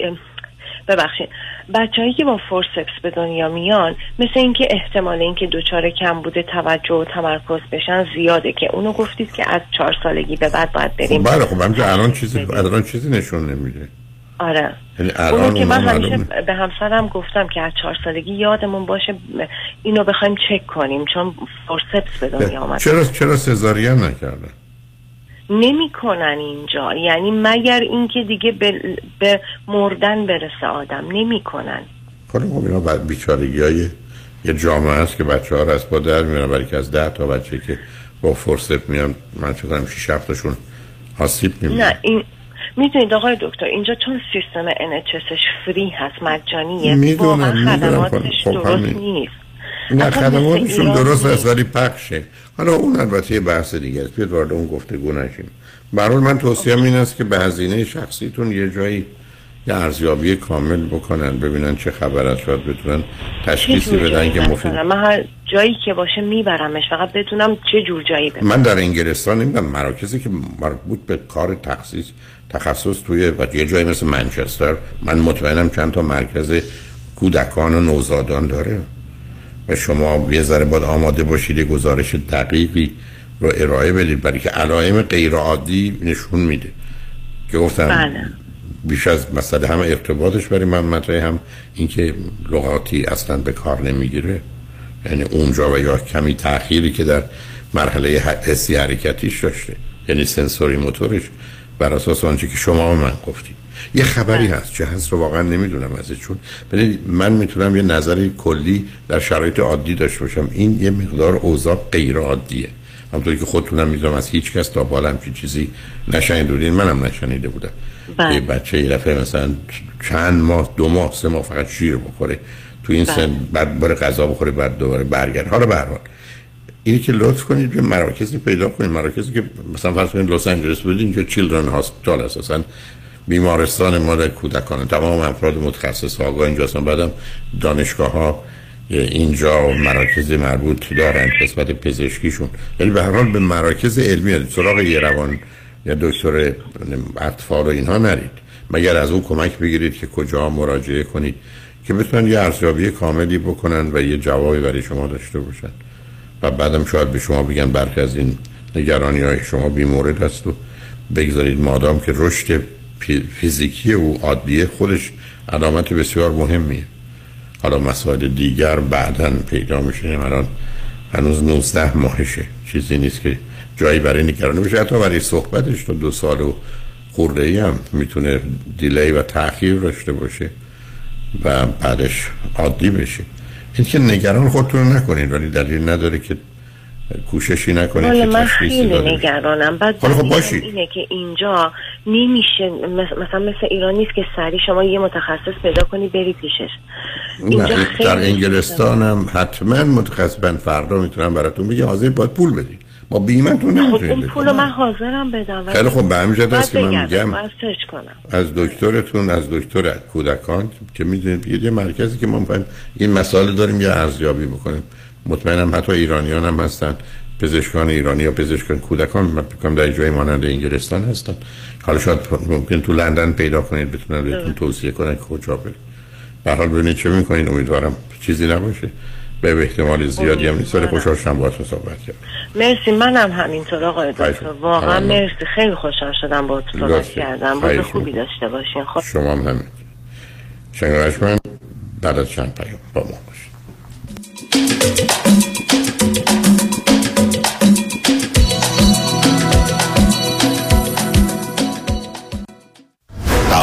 ببخشید. بچههایی که با فورسپس به دنیا میان مثل اینکه احتمال اینکه دچار کم بوده توجه و تمرکز بشن زیاده که اونو گفتید که از چهار سالگی به بعد باید بریم. خب بله خب الان چیزی الان چیزی نشون نمیده. آره. یعنی اونو الان که من همیشه معلومه. به همسرم گفتم که از چهار سالگی یادمون باشه اینو بخوایم چک کنیم چون فورسپس به دنیا آمد چرا چرا سزارین نکردن؟ نمی‌کنن اینجا. یعنی مگر اینکه دیگه به, به مردن برسه آدم. نمی‌کنن. خب خب اینا بعد بیچارگی های یه جامعه است که بچه ها از با در میرن برای که از ده تا بچه که با فرصت میان من چه کنم شیش هفتشون آسیب می‌بینن نه این می‌دونید آقای دکتر اینجا چون سیستم NHSش فری هست مجانیه می‌دونم خدماتش خب درست همین. نیست. نه خدماتشون درست. است ولی پخشه. حالا اون البته یه بحث دیگه است. بیاد وارد اون گفتگو نشیم. برحال من توصیه این است که به هزینه شخصیتون یه جایی یه ارزیابی کامل بکنن ببینن چه خبر است شاید بتونن تشخیصی بدن که؟ مفید. من هر جایی که باشه میبرمش فقط بدونم چه جور جایی ببرم من در انگلستان نمی‌دونم مراکزی که مربوط به کار تخصیص تخصص توی و یه جایی مثل منچستر من مطمئنم چند تا مرکز کودکان و نوزادان داره. و شما یه ذره باید آماده باشید یه گزارش دقیقی رو ارائه بدید برای که علائم غیر عادی نشون میده. که گفتم بله. بیش از مسئله هم ارتباطش برای من مطرحه هم اینکه لغاتی اصلا به کار نمی‌گیره. یعنی اونجا و یا کمی تأخیری که در مرحله حسی حرکتیش داشته. یعنی سنسوری موتورش. بر اساس آنچه که شما من گفتید یه خبری هست چه هست رو واقعا نمی‌دونم ازش چون. ببینید من می‌تونم یه نظری کلی در شرایط عادی داشته باشم. این یه مقدار اوضاع غیر عادیه همونطوری که خودتونم می‌دونم از هیچ کس تا بالا همچین چیزی نشنیده بودین منم نشنیده بودم. بله. یه بچه یه دفعه مثلا چند ماه دو ماه سه ماه فقط شیر بخوره تو این بله. سن بعد بره غذا بخوره بعد دوباره برگرد حالا به هر حال. اینی که لطف کنید یه مراکزی پیدا کنید مراکزی که مثلا فرض کنید لس آنجلس بودین اینجا چیلدرن هاسپیتال اساسا بیمارستان ما در کودکان تمام افراد متخصص آگاه اینجا هستن. بعدم دانشگاه ها اینجا مراکز مربوط دارن قسمت پزشکیشون. ولی به هر حال به مراکز علمی سراغ یه روان یا دکتر اطفال و اینها نرید. مگر از او کمک بگیرید که کجا مراجعه کنید که بتونن یه ارزیابی کاملی بکنن و یه جوابی برای شما داشته باشن. و بعدم شاید به شما بگن برخی از این نگرانی های شما بیمورد هست و بگذارید مادام که رشد فی- فیزیکی او عادیه خودش علامت بسیار مهمیه. حالا مسائل دیگر بعدا پیدا میشه الان هنوز 19 ماهشه. چیزی نیست که جایی برای نگرانی بشه حتی برای صحبتش تا دو سال و خورده ای هم می‌تونه دیلی و تاخیر داشته باشه و بعدش عادی بشه. این که نگران خودتون نکنید ولی دلیل نداره که کوششی نکنید که من خیلی. نگرانم بعد خب باشید. اینه که اینجا نمیشه مثلا مثل ایران نیست که سریع شما یه متخصص پیدا کنی بری پیشش اینجا خیلی در انگلستان هم حتما متخصصا فردا می‌تونم براتون بگم حاضر باید پول بدید با بیمتون خب نمی‌تونید اون بدید. پول من حاضرم بدم خیلی خب به همین است که من میگم. از دکترتون از دکتر کودکان که می‌دونید یه مرکزی که ما می‌خوایم این مسائل داریم یه ارزیابی بکنیم. مطمئنم حتی ایرانیان هم هستن پزشکان ایرانی یا پزشکان کودکان من فکر کنم در جای مانند انگلستان هستن. حالا شاید ممکن تو لندن پیدا کنید بتونن بهتون توصیه کنن که کجا برید. به حال ببینید چه می‌کنید امیدوارم چیزی نباشه. به احتمال زیادی هم نیست ولی خوشحال شدم باهاتون صحبت کردم. مرسی منم همینطور آقای دکتر. واقعا. مرسی. خیلی خوشحال شدم با تو صحبت. کردم. خواهش خوبی. داشته باشین. خب. شما هم همین. شنگرش من بعد از چند پیام با ما باشید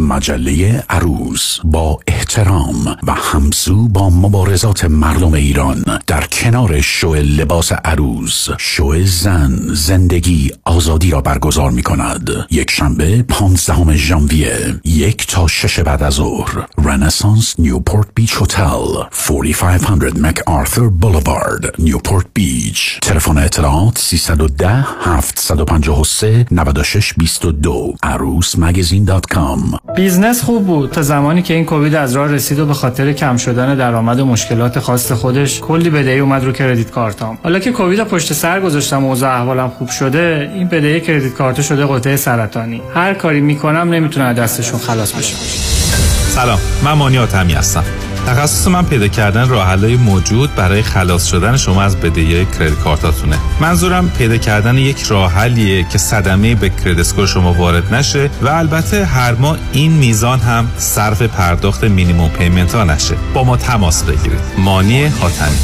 مجله عروس با احترام و همسو با مبارزات مردم ایران در کنار شو لباس عروس شو زن زندگی آزادی را برگزار می کند یک شنبه 15 ژانویه یک تا شش بعد از ظهر رنسانس نیوپورت بیچ هتل 4500 مک آرثر بولوارد نیوپورت بیچ. تلفن اطلاعات 310 753 96 22 عروس مگزین دات com. business خوب بود. تا زمانی که این کووید از راه رسید و به خاطر کم شدن درآمد و مشکلات خاص خودش کلی بدهی اومد رو credit card ام. حالا که کووید پشت سر گذاشتم و اوضاع احوالم خوب شده این بدهی credit card شده غده سرطانی. هر کاری می‌کنم نمی‌تونم از دستشون خلاص بشم سلام. من مانی آتمی هستم. تخصص من پیدا کردن راه موجود برای خلاص شدن شما از بدهی credit card اتونه. منظورم پیدا کردن یک راه حلیه که صدمه به کردیت شما وارد نشه و البته هر ماه این میزان هم صرف پرداخت مینیمم پیمنت ها نشه. با ما تماس بگیرید. مانی حاتمی.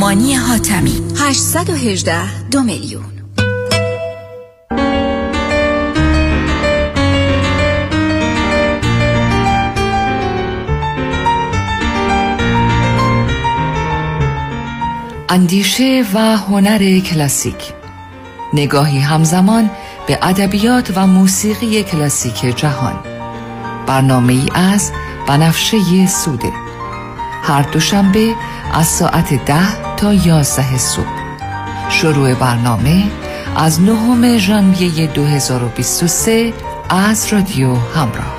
مانی حاتمی. 818 دو میلیون. اندیشه و هنر کلاسیک. نگاهی همزمان به ادبیات و موسیقی کلاسیک جهان. برنامه ای از بنفشه سوده. هر دوشنبه از ساعت ده تا یازده صبح. شروع برنامه از نهم ژانویه 2023 از رادیو همراه.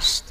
past.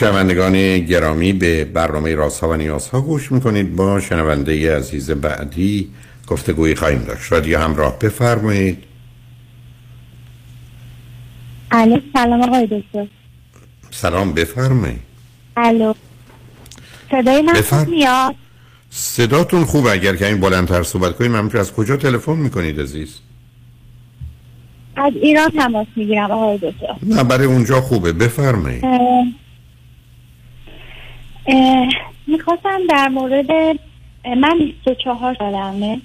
شنوندگان گرامی به برنامه رازها و نیازها گوش می‌کنید. با شنونده عزیز بعدی گفتگویی خواهیم داشت. رادیو همراه بفرمایید. الو سلام آقای دکتر. سلام بفرمایید. الو. صدای من خوب میاد؟ صداتون خوب اگر کمی بلندتر صحبت کنید من از کجا تلفن می‌کنید عزیز؟ از ایران تماس می‌گیرم آقای دکتر. نه برای اونجا خوبه. بفرمایید. می‌خواستم در مورد من 24 سالمه.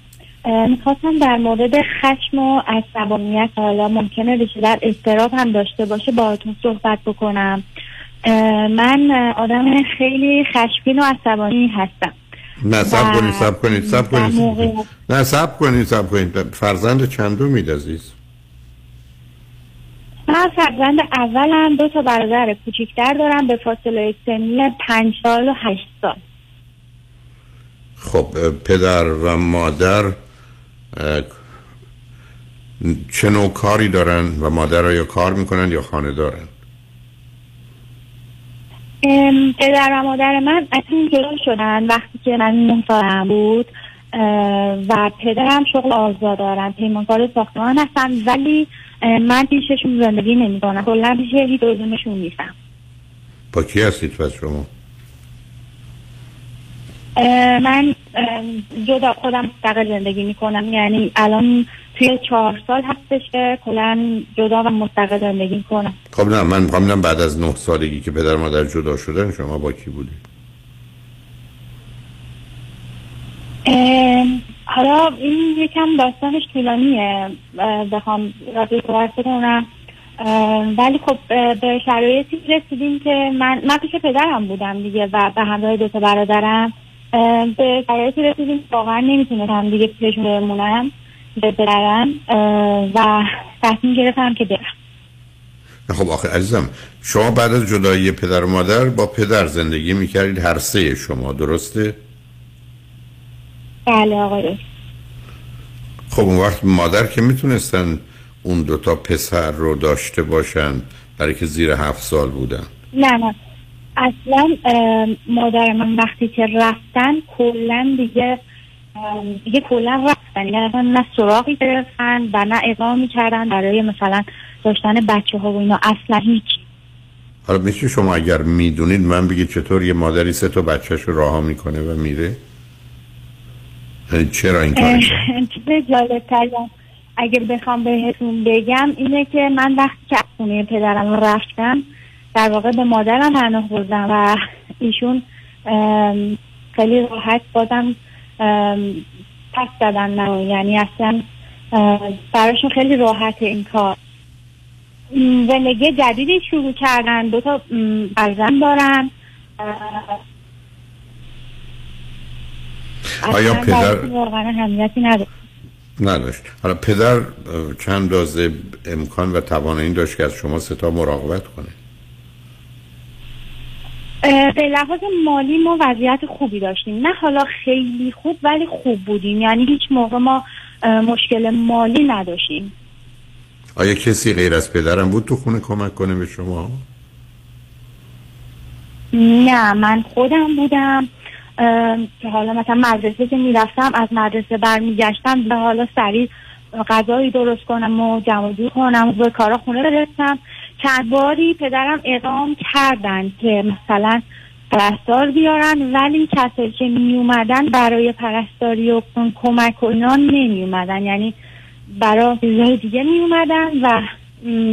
می‌خواستم در مورد خشم و عصبانیت حالا ممکنه بشه در استراب هم داشته باشه باهاتون صحبت بکنم. من آدم خیلی خشمگین و عصبانی هستم. نه سب کنید سب کنید سب کنید. نه سب کنید سب کنید. فرزند چندو مید عزیز من فرزند اولم دو تا برادر کوچیکتر دارم به فاصله سنی پنج سال و هشت سال. خب پدر و مادر چه نوع کاری دارن و مادر آیا کار می‌کنن یا خانه دارن؟ پدر و مادر من از این شدن وقتی که من نه سالم بود. و پدرم شغل آزاد دارن. پیمانکار ساختمان هستن. ولی من پیششون زندگی نمی کنم کلا پیش هیچ کدومشون نیستم با کی هستید پس شما؟ اه، من جدا خودم مستقل زندگی می‌کنم. یعنی الان توی چهار سال هستش که کلا جدا و مستقل زندگی می‌کنم. خب نه من می‌خوام بعد از نه سالگی که پدر مادر جدا شدن شما با کی بودید ام، حالا این یکم داستانش طولانیه بخوام راجع صحبت کنم ولی خب به شرایطی رسیدیم که من من پیش پدرم بودم دیگه و به همراه دو تا برادرم. به شرایطی رسیدیم واقعا نمی‌تونستم دیگه پیششون بمونم به پدرم و تصمیم گرفتم که برم. خب آخه عزیزم شما بعد از جدایی پدر و مادر با پدر زندگی می‌کردید هر سه شما درسته؟ بله آقای خب اون وقت مادر که می‌تونستن اون دوتا پسر رو داشته باشن برای که زیر هفت سال بودن؟ نه نه. اصلا مادر من وقتی که رفتن کلا دیگه دیگه کلا رفتن. یعنی نه سراغی گرفتن و نه اقدام می‌کردن برای مثلا داشتن بچه ها و اینا. اصلا هیچ. حالا میشه شما اگر می‌دونید من بگید چطور یه مادری سه تا بچهش رو رها می‌کنه و میره؟ چرا این کار اگر بخوام بهتون بگم اینه که من وقتی که از خونه پدرم رفتم در واقع به مادرم پناه بردم و ایشون خیلی راحت بازم پس دادن منو یعنی اصلا براشون خیلی راحته این کار. زندگی جدیدی شروع کردن دو تا فرزند دارن. آیا پدر- واقعا اهمیتی نداره. نداشت. حالا پدر چند دازه امکان و توانایی داشت که از شما سه تا مراقبت کنه؟ به لحاظ مالی ما وضعیت خوبی داشتیم. نه حالا خیلی خوب ولی خوب بودیم. یعنی هیچ موقع ما مشکل مالی نداشتیم. آیا کسی غیر از پدرم بود تو خونه کمک کنه به شما؟ نه من خودم بودم. که حالا مثلا مدرسه که می‌رفتم از مدرسه برمیگشتم به حالا سریع غذایی درست کنم و جمع جور کنم و کارا خونه برسم. چند باری پدرم اقدام کردن که مثلا پرستار بیارن ولی کسایی که می اومدن برای پرستاری و کمک و اینا نمی اومدن یعنی برای چیزهای دیگه می اومدن و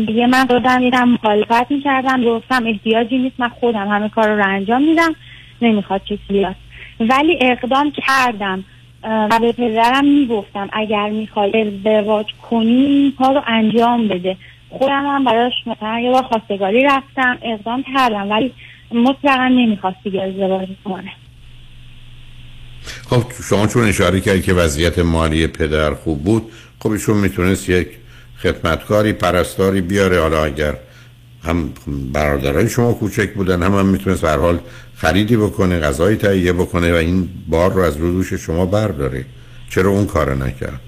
دیگه من خودم میرم مخالفت می‌کردم گفتم احتیاجی نیست من خودم همه کار رو انجام میدم نمی‌خواد چیزی بیاد. ولی اقدام کردم. و به پدرم می‌گفتم اگر می‌خوای ازدواج کنی این کار رو انجام بده. خودم هم براش مثلا یه بار خواستگاری رفتم اقدام کردم ولی مطلقا نمی‌خواست دیگه ازدواج کنه. خب شما چون اشاره کردی که وضعیت مالی پدر خوب بود خب ایشون می‌تونست یک خدمتکاری پرستاری بیاره. حالا اگر هم برادرای شما کوچک بودن هم هم می‌تونست حال خریدی بکنه غذایی تهیه بکنه و این بار رو از رو دوش شما برداره چرا اون کار نکرد؟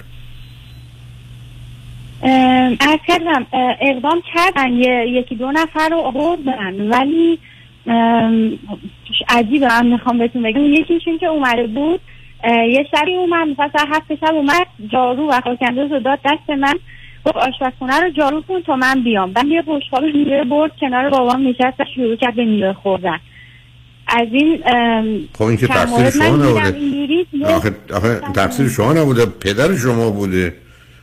از کردم اقدام کردن. یکی دو نفر رو آوردن. ولی عجیبه من می‌خوام بهتون بگم. یکیشون که اومده بود یه شبی اومد مثلا هفت شب اومد جارو و خاکنداز رو داد دست من. گفت آشپزخونه رو جارو کن تا من بیام. من یه بشقاب میوه برد کنار بابام نشست و شروع کرد به میوه خوردن. از این خب این که تقصیر شما من نبوده. آخه, آخه تقصیر شما نبوده. پدر شما بوده.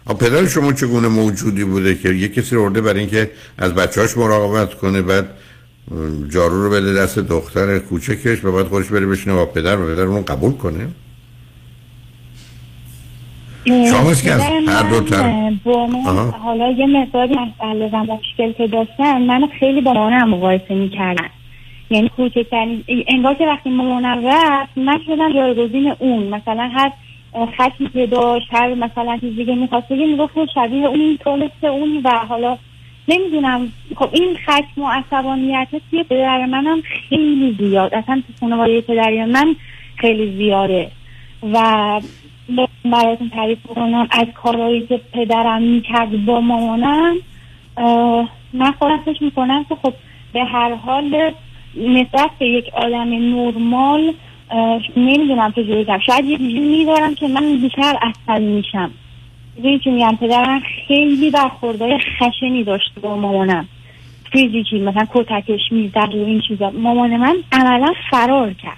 آخه پدر شما چگونه موجودی بوده که یه کسی رو برای اینکه از بچهاش مراقبت کنه بعد جارو رو بده دست دختر کوچکش و بعد خودش بره بشینه با پدر و پدر اون قبول کنه؟ شما که از هر دو من، طرف- من آها. حالا یه مقداری مسئله و مشکل که داشتن منو خیلی با مامانم مقایسه می‌کردن. یعنی کوچکترین انگار که وقتی مامانم رفت من شدم جایگزین اون. مثلا هر خشمی که داشت هر مثلا چیز دیگه می‌خواست بگه می‌گفت تو شبیه اون تو مثل اون و حالا نمی‌دونم. خب این خشم و عصبانیت توی پدر منم خیلی زیاد. اصلا تو خانواده پدری من خیلی زیاده. و براتون تعریف کنم از کارهایی که پدرم می‌کرد با مامانم من خودم فکر می‌کنم که خب به هر حال نسبت به یک آدم نرمال نمی‌دونم چجوری کنم شاید یه چیزی میدارم که من بیشتر عصبی میشم. می‌دونی چی میگم؟ پدرم خیلی برخوردهای خشنی داشت با مامانم. فیزیکی مثلا کتکش می‌زد و این چیزا. مامان من عملا فرار کرد.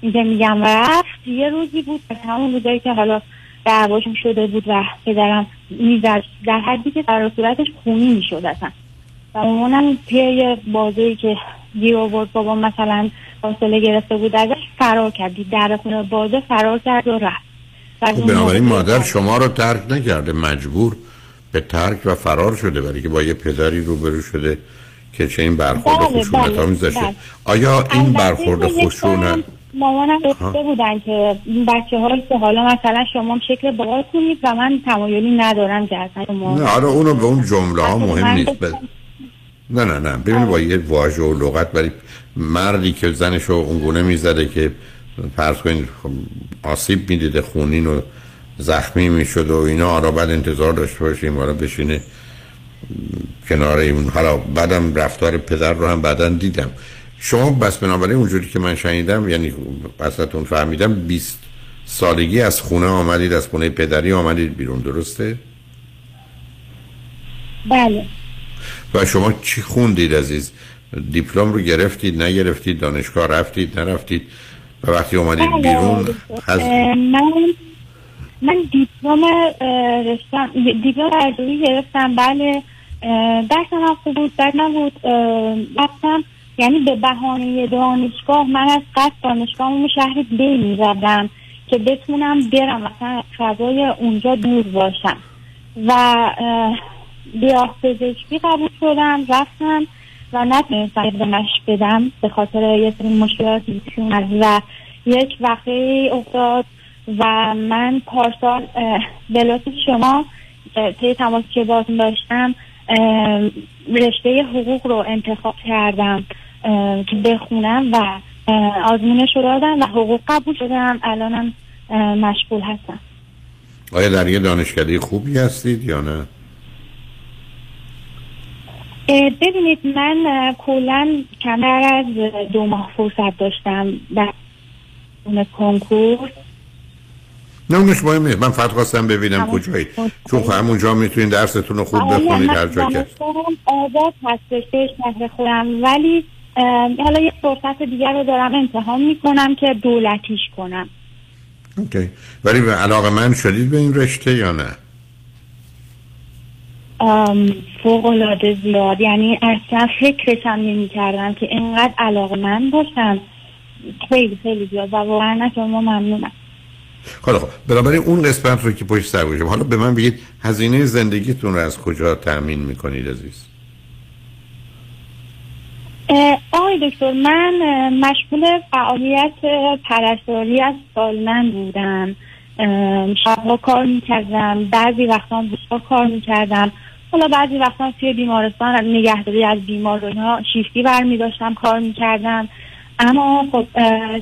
اینکه میگم رفت. یه روزی بود از همون روزایی که حالا دعواشون شده بود و پدرم می‌زد در حدی که در صورتش خونی می‌شد اصلا. و مامانم یه بازی که گیر آورد بابا مثلا فاصله گرفته بود. ازش فرار کردی در خونه بازه فرار کرد و رفت. خب بنابراین مادر شما رو ترک نکرده مجبور به ترک و فرار شده برای که با یه پدری روبرو شده که چه این برخورد بله، خشونت بله، آمیز بله. آیا این برخورد یک خشونت مامانم گفته بودن که بچه هایی که حالا مثلا شما شکل بابا کنید و من تمایلی ندارم که اصلا نه حالا اونو به اون جمله ها مهم نیست. نه نه نه. ببینید با یه واژه و لغت ولی مردی که زنش رو اونگونه می‌زده که فرض کنید خب آسیب می‌دیده خونین و زخمی می‌شد و اینا حالا بعد انتظار داشته باشه این بارا بشینه کنار اون حالا بعدم رفتار پدر رو هم بعدا دیدم. شما بس بنابراین اونجوری که من شنیدم یعنی ازتون فهمیدم 20 سالگی از خونه آمدید از خونه پدری آمدید بیرون درسته؟ بله. و شما چی خوندید عزیز؟ دیپلم رو گرفتید نگرفتید دانشگاه رفتید نرفتید؟ و وقتی اومدید بله، بیرون از من من دیپلم رشتم دیپلم ترجمه‌ای گرفتم. بله. درسم هم خوب بود بد نبود. رفتم. یعنی به بهانه دانشگاه من از قصد دانشگاه شهر دی می‌زدم که بتونم برم مثلا فضای اونجا دور باشم. و بیاه پزشکی قبول شدم رفتم و نتونستم اقدامش بدم به خاطر یه سری مشکلاتی و یک وقتی افتاد و من پارسال به شما طی تماسی که باتون داشتم رشته حقوق رو انتخاب کردم که بخونم و آزمونش رو دادم و حقوق قبول شدم الانم مشغول هستم آیا در یه دانشکده خوبی هستید یا نه؟ ببینید من کلا کمتر از دو ماه فرصت داشتم در اون کنکور. نه اونش مهم نیست. من فقط خواستم ببینم کجایی. چون خب همونجا می‌تونید درستون رو خوب آره، بخونید هر جا که. آزاد هستش به شهر خودم. ولی حالا یه فرصت دیگر رو دارم امتحان می‌کنم که دولتیش کنم. اوکی. ولی علاقه من شدید به این رشته یا نه؟ فوق العاده زیاد. یعنی اصلا فکرشم نمی کردم که اینقدر علاقه من باشم. خیلی خیلی زیاد و واقعا از شما ممنونم. خب خب. بنابراین اون قسمت رو که پشت سر حالا به من بگید هزینه زندگیتون رو از کجا تأمین می‌کنید عزیز؟ آقای دکتر من مشغول فعالیت پرستاری از سالمند بودم. شبها کار می‌کردم بعضی وقتا روزها کار می‌کردم. حالا بعضی وقتا توی بیمارستان نگهداری از بیمار و اینها شیفتی برمی داشتم کار می‌کردم. اما خب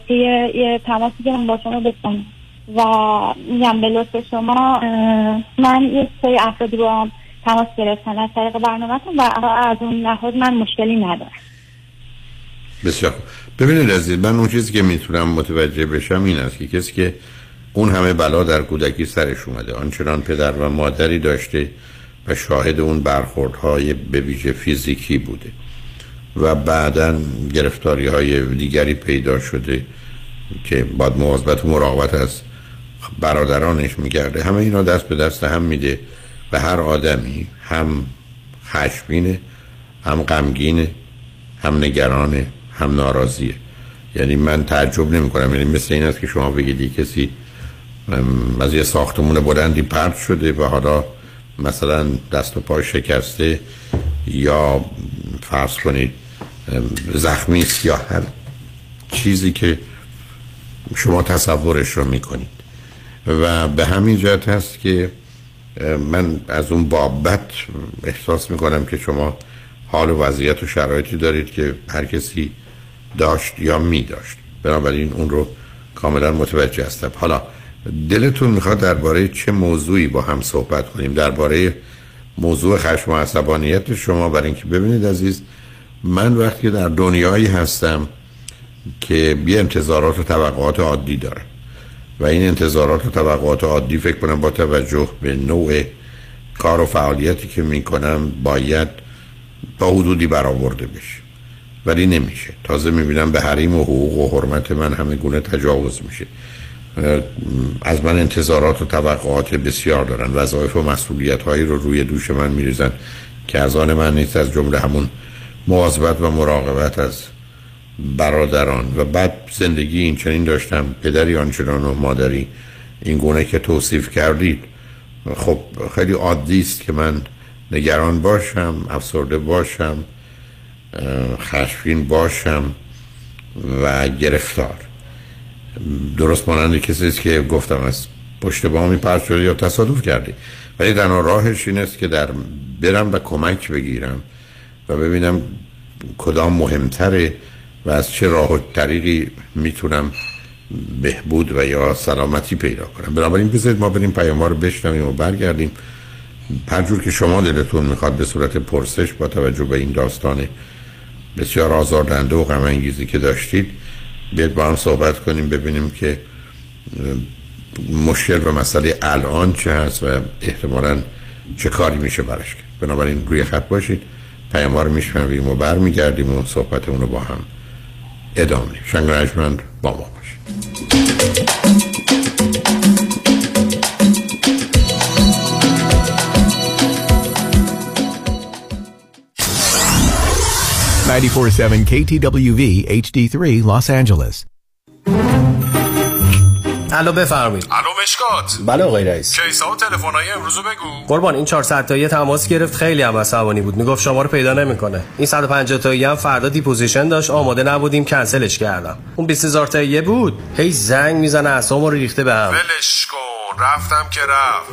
طی یه تماسی که من با شما داشتم و میگم به لطف شما من یه سری افرادی رو هم تماس گرفتن از طریق برنامه و از اون لحاظ من مشکلی ندارم. بسیار. ببینید عزیز من اون چیزی که می‌تونم متوجه بشم این است که کسی که اون همه بلا در کودکی سرش اومده. آنچنان پدر و مادری داشته و شاهد اون برخوردهای به ویژه فیزیکی بوده. و بعدا گرفتاری های دیگری پیدا شده که باید مواظبت و مراقبت از برادرانش میگرده. همه اینا دست به دست هم میده و هر آدمی هم خشمینه هم غمگینه هم نگرانه هم ناراضیه. یعنی من تعجب نمی کنم یعنی مثل این است که شما بگید کسی از یه ساختمون بلندی پرد شده و حالا مثلا دست و پای شکسته یا فرض کنید زخمی است یا هر چیزی که شما تصورش رو می‌کنید. و به همین جهت هست که من از اون بابت احساس می‌کنم که شما حال و وضعیت و شرایطی دارید که هر کسی داشت یا می داشت بنابراین اون رو کاملا متوجه هستم. حالا دلتون می‌خواد درباره چه موضوعی با هم صحبت کنیم؟ درباره موضوع خشم و عصبانیت شما برای اینکه ببینید عزیز من وقتی در دنیایی هستم که یه انتظارات و توقعات عادی دارم. و این انتظارات و توقعات عادی فکر کنم با توجه به نوع کار و فعالیتی که می‌کنم باید تا حدودی برآورده بشه. ولی نمیشه. تازه می‌بینم به حریم و حقوق و حرمت من همه گونه تجاوز میشه. از من انتظارات و توقعات بسیار دارن وظایف و مسئولیت هایی رو روی دوش من میریزن که از آن من نیست از جمله همون مواظبت و مراقبت از برادران. و بعد زندگی این چنین داشتم پدری آنچنان و مادری. این گونه که توصیف کردید خب خیلی عادی است که من نگران باشم افسرده باشم خشمگین باشم و گرفتار. درست مانند کسی است که گفتم از پشت بامی پرد شده یا تصادف کردی. ولی تنها راهش این است که در برم و کمک بگیرم و ببینم کدام مهمتره و از چه راه و طریقی می‌تونم بهبود و یا سلامتی پیدا کنم. بنابراین بذارید ما بریم پیام رو بشنویم و برگردیم. هر جور که شما دلتون می‌خواد به صورت پرسش با توجه به این داستان بسیار آزاردنده و غم انگیزی که داشتید بیاید با هم صحبت کنیم ببینیم که مشکل و مسئله الان چه هست و احتمالا چه کاری میشه برش کرد. بنابراین روی خط باشید پیام رو میشنویم و برمیگردیم و صحبتمون رو با هم ادامه شنگ با ما باشید. 947 KTWV HD3 Los Angeles. الو بفرمایید. الو مشکات. بله آقای رئیس. کیسا و تلفن‌های امروز بگو. قربان این 400 تایی تماس گرفت. خیلی هم عصبانی بود. می‌گفت شما رو پیدا نمی‌کنه. این 150 تایی هم فردا deposition داشت. آماده نبودیم. کنسلش کردم. اون 20000 تایی بود. هی زنگ می‌زنه اسمو رو ریخته به هم. ولش کن. رفتم که رفت.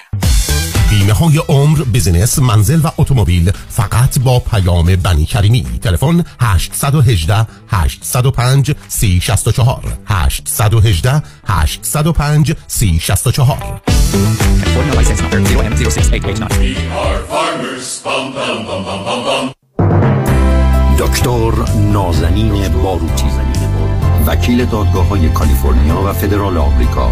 بیمه های عمر بزنس منزل و اتومبیل فقط با پیام بنی کریمی. تلفن 818 805 3064 818 805 3064 دکتر نازنین باروتی وکیل دادگاه های کالیفرنیا و فدرال آمریکا.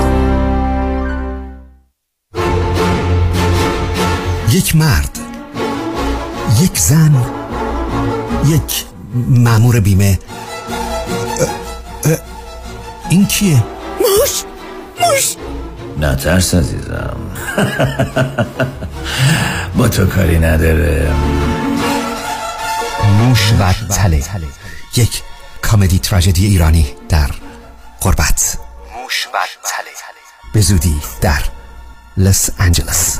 یک مرد یک زن یک مامور بیمه. این کیه؟ موش موش. نترس عزیزم. با تو کاری نداره. موش و تله. یک کامدی تراژدی ایرانی در قربت موش و تله. به زودی در لس آنجلس.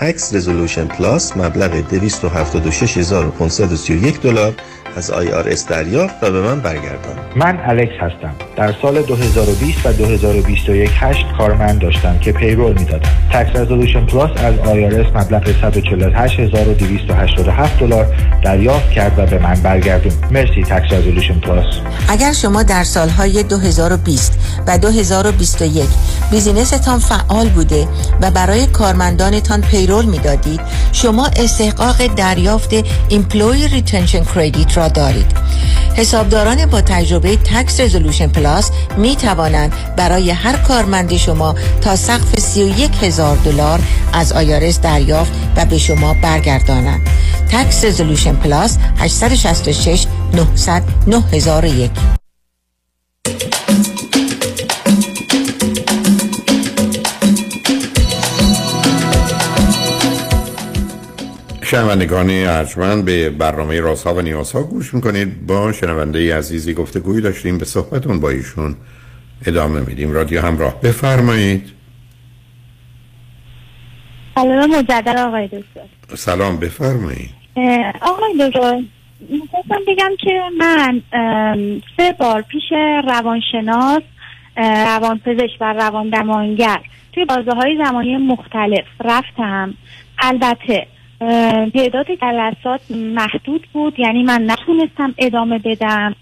تکس رزولوشن پلاس مبلغ 276531 دلار از IRS دریافت و به من برگردان. من الکس هستم. در سال 2020 و 2021 هشت کارمند داشتم که payroll می‌دادم. Tax Resolution Plus از IRS مبلغ 148287 دلار دریافت کرد و به من برگردون. مرسی Tax Resolution Plus اگر شما در سالهای 2020 و 2021 business تان فعال بوده و برای کارمندانتان payroll می‌دادید شما استحقاق دریافت Employee Retention Credit را دارید. حسابداران با تجربه Tax Resolution Plus می توانند برای هر کارمند شما تا سقف 31 هزار دلار از IRS دریافت و به شما برگردانند. Tax Resolution Plus 866 900 9001 شنوندگان ارجمند به برنامه رازها و نیازها گوش می‌کنید. با شنونده عزیزی گفتگوی داشتیم به صحبتون با ایشون ادامه میدیم. رادیو همراه. بفرمایید. سلام مجدد آقای دکتر. سلام بفرمایید. آقای دکتر می‌خواستم بگم که من سه بار پیش روانشناس روانپزشک و روان درمانگر توی بازه های زمانی مختلف رفتم. البته تعداد جلسات محدود بود یعنی من نتونستم ادامه بدم.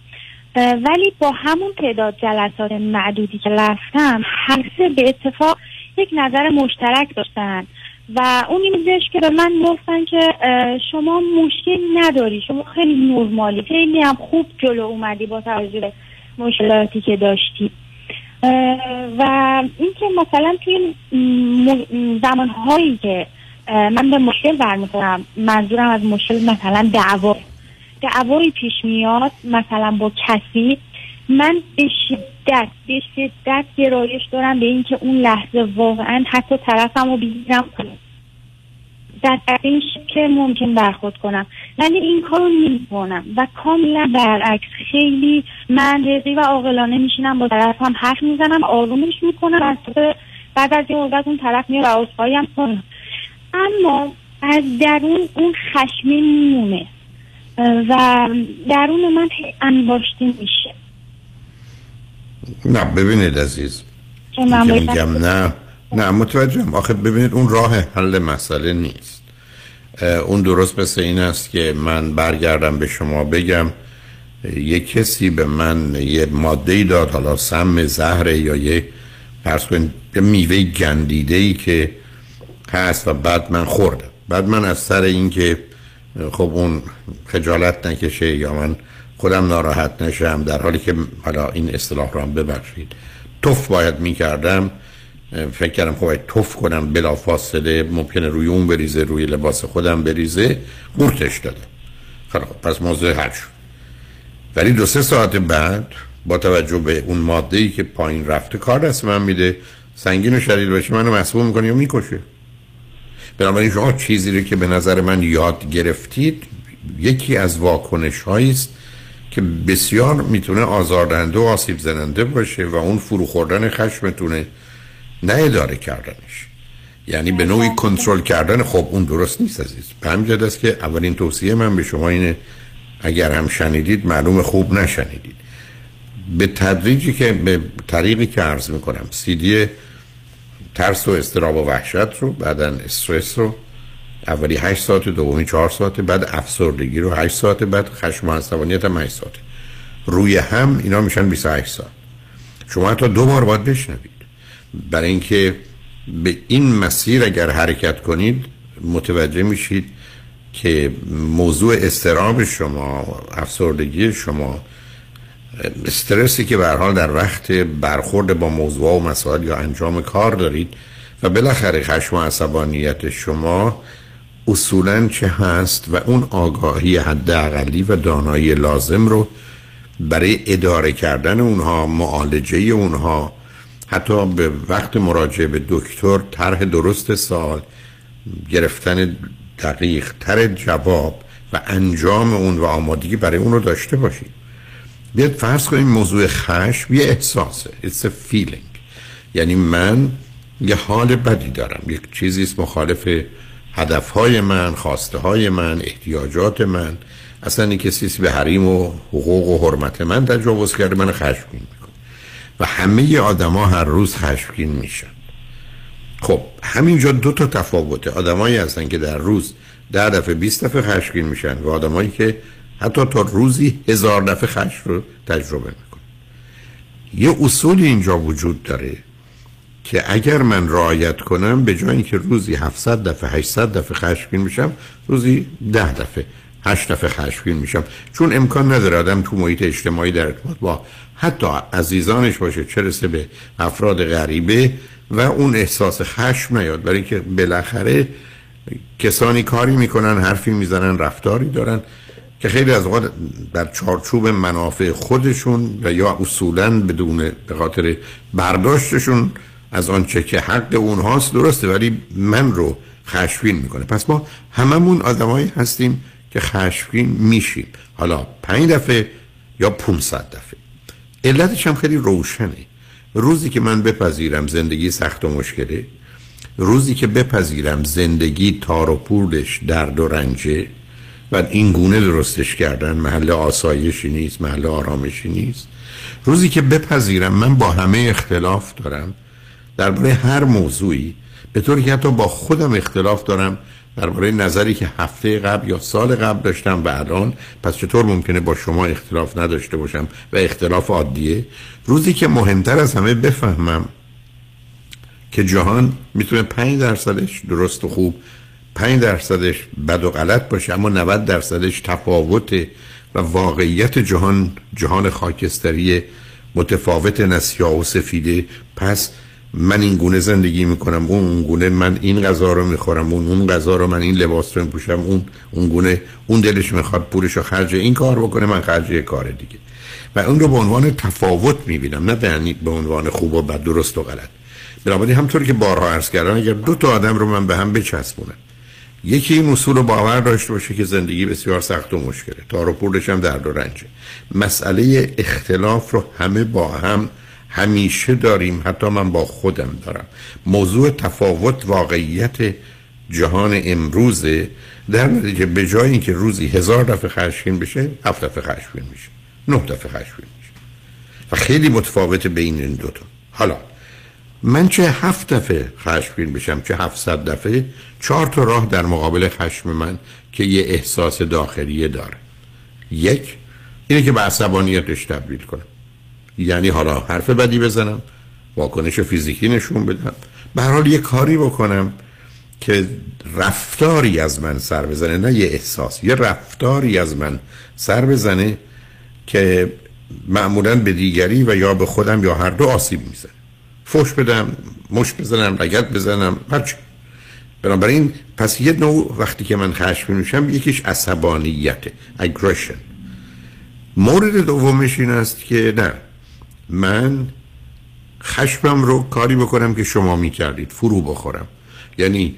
ولی با همون تعداد جلسات معدودی که رفتم هر سه به اتفاق یک نظر مشترک داشتن. و اون این بودش که به من گفتن که شما مشکل نداری شما خیلی نرمالی خیلی هم خوب جلو اومدی با توجه به مشکلاتی که داشتی. و اینکه مثلا توی زمانهایی که من به مشکل برمیخورم. منظورم از مشکل مثلا دعوا. دعوایی پیش میاد مثلا با کسی. من به شدت به شدت گرایش دارم به اینکه اون لحظه واقعا حتی طرفم رو بگیرم در این شکل ممکن برخورد کنم. ولی این کار رو نمی و کاملا برعکس. خیلی منطقی و عاقلانه میشینم با طرفم حرف می‌زنم آرومش می‌کنم بعد از یه مدت اون طرف میاد و عذرخواهی هم کنم اما از درون اون خشمی میمونه. و درون من انباشته میشه. نه ببینید عزیز. من میگم نه. نه متوجهم. آخه ببینید اون راه حل مسئله نیست. اون درست مثل این است که من برگردم به شما بگم یه کسی به من یه ماده ای داد حالا سم زهر یا یه پرس کنید یه میوه گندیده ای که هست و بعد من خوردم بعد من از سر این که اه، خب اون خجالت نکشه یا من خودم ناراحت نشم در حالی که حالا این اصطلاح رو هم ببخشید. توف باید می‌کردم. فکر کردم خب توف کنم بلا فاصله ممکنه روی اون بریزه روی لباس خودم بریزه قورتش دادم خب پس موضوع حل شد. ولی دو سه ساعت بعد با توجه به اون ماده ای که پایین رفته کار دست من میده. سنگین و شدید باشه منو مسئول می‌کنه یا می‌کشه؟ بنابراین شما چیزی رو که به نظر من یاد گرفتید یکی از واکنش هایی است که بسیار می‌تونه آزاردهنده و آسیب زننده باشه و اون فرو خوردن خشمتونه نه اداره کردنش. یعنی به نوعی کنترل کردن خب اون درست نیست عزیز. به همین است که اولین توصیه من به شما اینه اگر هم شنیدید معلوم خوب نشنیدید. به تدریجی که به طریقی که عرض می‌کنم سیدی ترس و استراب و وحشت رو بعدا استرس رو. اولی 8 ساعت دومی 4 ساعت بعد افسردگی رو 8 ساعت بعد خشم و عصبانیت هم 8 ساعت روی هم اینا میشن 28 ساعت. شما حتی دو بار باید بشنوید. برای اینکه به این مسیر اگر حرکت کنید متوجه میشید که موضوع استراب شما افسردگی شما استرسی که به حال در وقت برخورد با موضوع و مسائل یا انجام کار دارید و بالاخره خشم و عصبانیت شما اصولا چه هست و اون آگاهی حداقلی و دانایی لازم رو برای اداره کردن اونها معالجه اونها حتی به وقت مراجعه به دکتر طرح درست سال گرفتن دقیق تر جواب و انجام اون و آمادگی برای اون رو داشته باشید. بیاد فرض کنیم موضوع خشم یه احساسه. It's a feeling. یعنی من یه حال بدی دارم. یک چیزی مخالف هدفهای من خواسته های من احتیاجات من. اصلا این کسی به حریم و حقوق و حرمت من تجاوز کرده من خشمگین می‌کنه. و همه آدما هر روز خشمگین میشن. خب همینجا دو تا تفاوته. آدمایی هستن که در روز ده دفعه 20 دفعه خشمگین میشن و آدمایی که حتی تا روزی هزار دفعه خشم رو تجربه می‌کنن یه اصول اینجا وجود داره که اگر من رعایت کنم به جای اینکه روزی 700 دفعه 800 دفعه خشمگین میشم روزی 10 دفعه 8 دفعه خشمگین میشم. چون امکان نداره آدم تو محیط اجتماعی در ارتباط با حتی عزیزانش باشه چه رسه به افراد غریبه و اون احساس خشم نیاد. برای اینکه بالاخره کسانی کاری می‌کنن حرفی می‌زنن رفتاری دارن. که خیلی از اوقات در چارچوب منافع خودشون و یا اصولا بدون به خاطر برداشتشون از آنچه که حق اونهاست درسته ولی من رو خشمگین می‌کنه. پس ما هممون آدمایی هستیم که خشمگین میشیم. حالا پنج دفعه یا 500 دفعه. علتش هم خیلی روشنه. روزی که من بپذیرم زندگی سخت و مشکله روزی که بپذیرم زندگی تار و پولش درد و رنجه و این گونه درستش کردن محل آسایشی نیست محل آرامشی نیست. روزی که بپذیرم من با همه اختلاف دارم. درباره هر موضوعی به طوری که حتی با خودم اختلاف دارم درباره نظری که هفته قبل یا سال قبل داشتم و الان پس چطور ممکنه با شما اختلاف نداشته باشم و اختلاف عادیه؟ روزی که مهمتر از همه بفهمم که جهان می‌تونه 5 درصدش درست و خوب 5 درصدش بد و غلط باشه اما 90 درصدش تفاوت و واقعیت جهان جهان خاکستری متفاوت نسیا و سفیده. پس من این گونه زندگی می‌کنم اون گونه من این غذا رو می‌خورم اون اون غذا رو من این لباس رو میپوشم اون اون گونه اون دلش می‌خواد پولش رو خرج این کار بکنه من خرج کار دیگه. و اون رو به عنوان تفاوت می‌بینم نه به عنوان خوب و بد درست و غلط. بنابراین همطور که بارها عرض کردم اگر دو تا آدم رو من به هم بچسبونم یکی این اصول رو باور داشته باشه که زندگی بسیار سخت و مشکله. تار و پولش هم درد و رنجه. مسئله اختلاف رو همه با هم همیشه داریم. حتی من با خودم دارم. موضوع تفاوت واقعیت جهان امروزه در نتیجه به جای اینکه روزی هزار دفعه خشمگین بشه هفت دفعه خشمگین میشه. نه دفعه خشمگین میشه. و خیلی متفاوت بین این دوتا. حالا من چه هفت دفعه خشمگین بشم چه هفتصد دفعه چهار تا راه در مقابل خشم من که یه احساس داخلیه داره. یک اینه که به عصبانیتش تبدیل کنم. یعنی حالا حرف بدی بزنم واکنش فیزیکی نشون بدم. به حال یه کاری بکنم که رفتاری از من سر بزنه نه یه احساس یه رفتاری از من سر بزنه که معمولا به دیگری و یا به خودم یا هر دو آسیب می‌زنه. فوش بدم مش بزنم رگت بزنم هرچی. بنابراین پس یه نوع وقتی که من خشم میشم یکیش عصبانیته اگریشن مورد دومش این است که نه من خشمم رو کاری بکنم که شما می‌کردید فرو بخورم. یعنی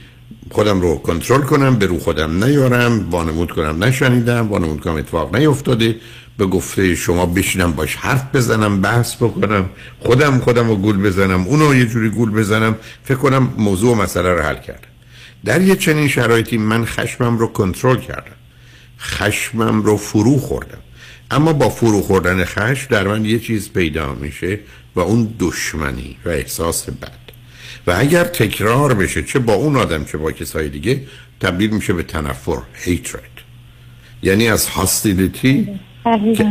خودم رو کنترل کنم به رو خودم نیارم وانمود کنم نشنیدم وانمود کنم اتفاق نیفتاده به گفته شما بشینم باش حرف بزنم بحث بکنم خودم خودم رو گول بزنم اونو یه جوری گول بزنم فکر کنم موضوع و مسئله رو حل کردم در یه چنین شرایطی من خشمم رو کنترل کردم. خشمم رو فرو خوردم. اما با فرو خوردن خشم در من یه چیز پیدا میشه و اون دشمنی و احساس بد. و اگر تکرار بشه چه با اون آدم چه با کسای دیگه تبدیل میشه به تنفر hatred. یعنی از هاستیلیتی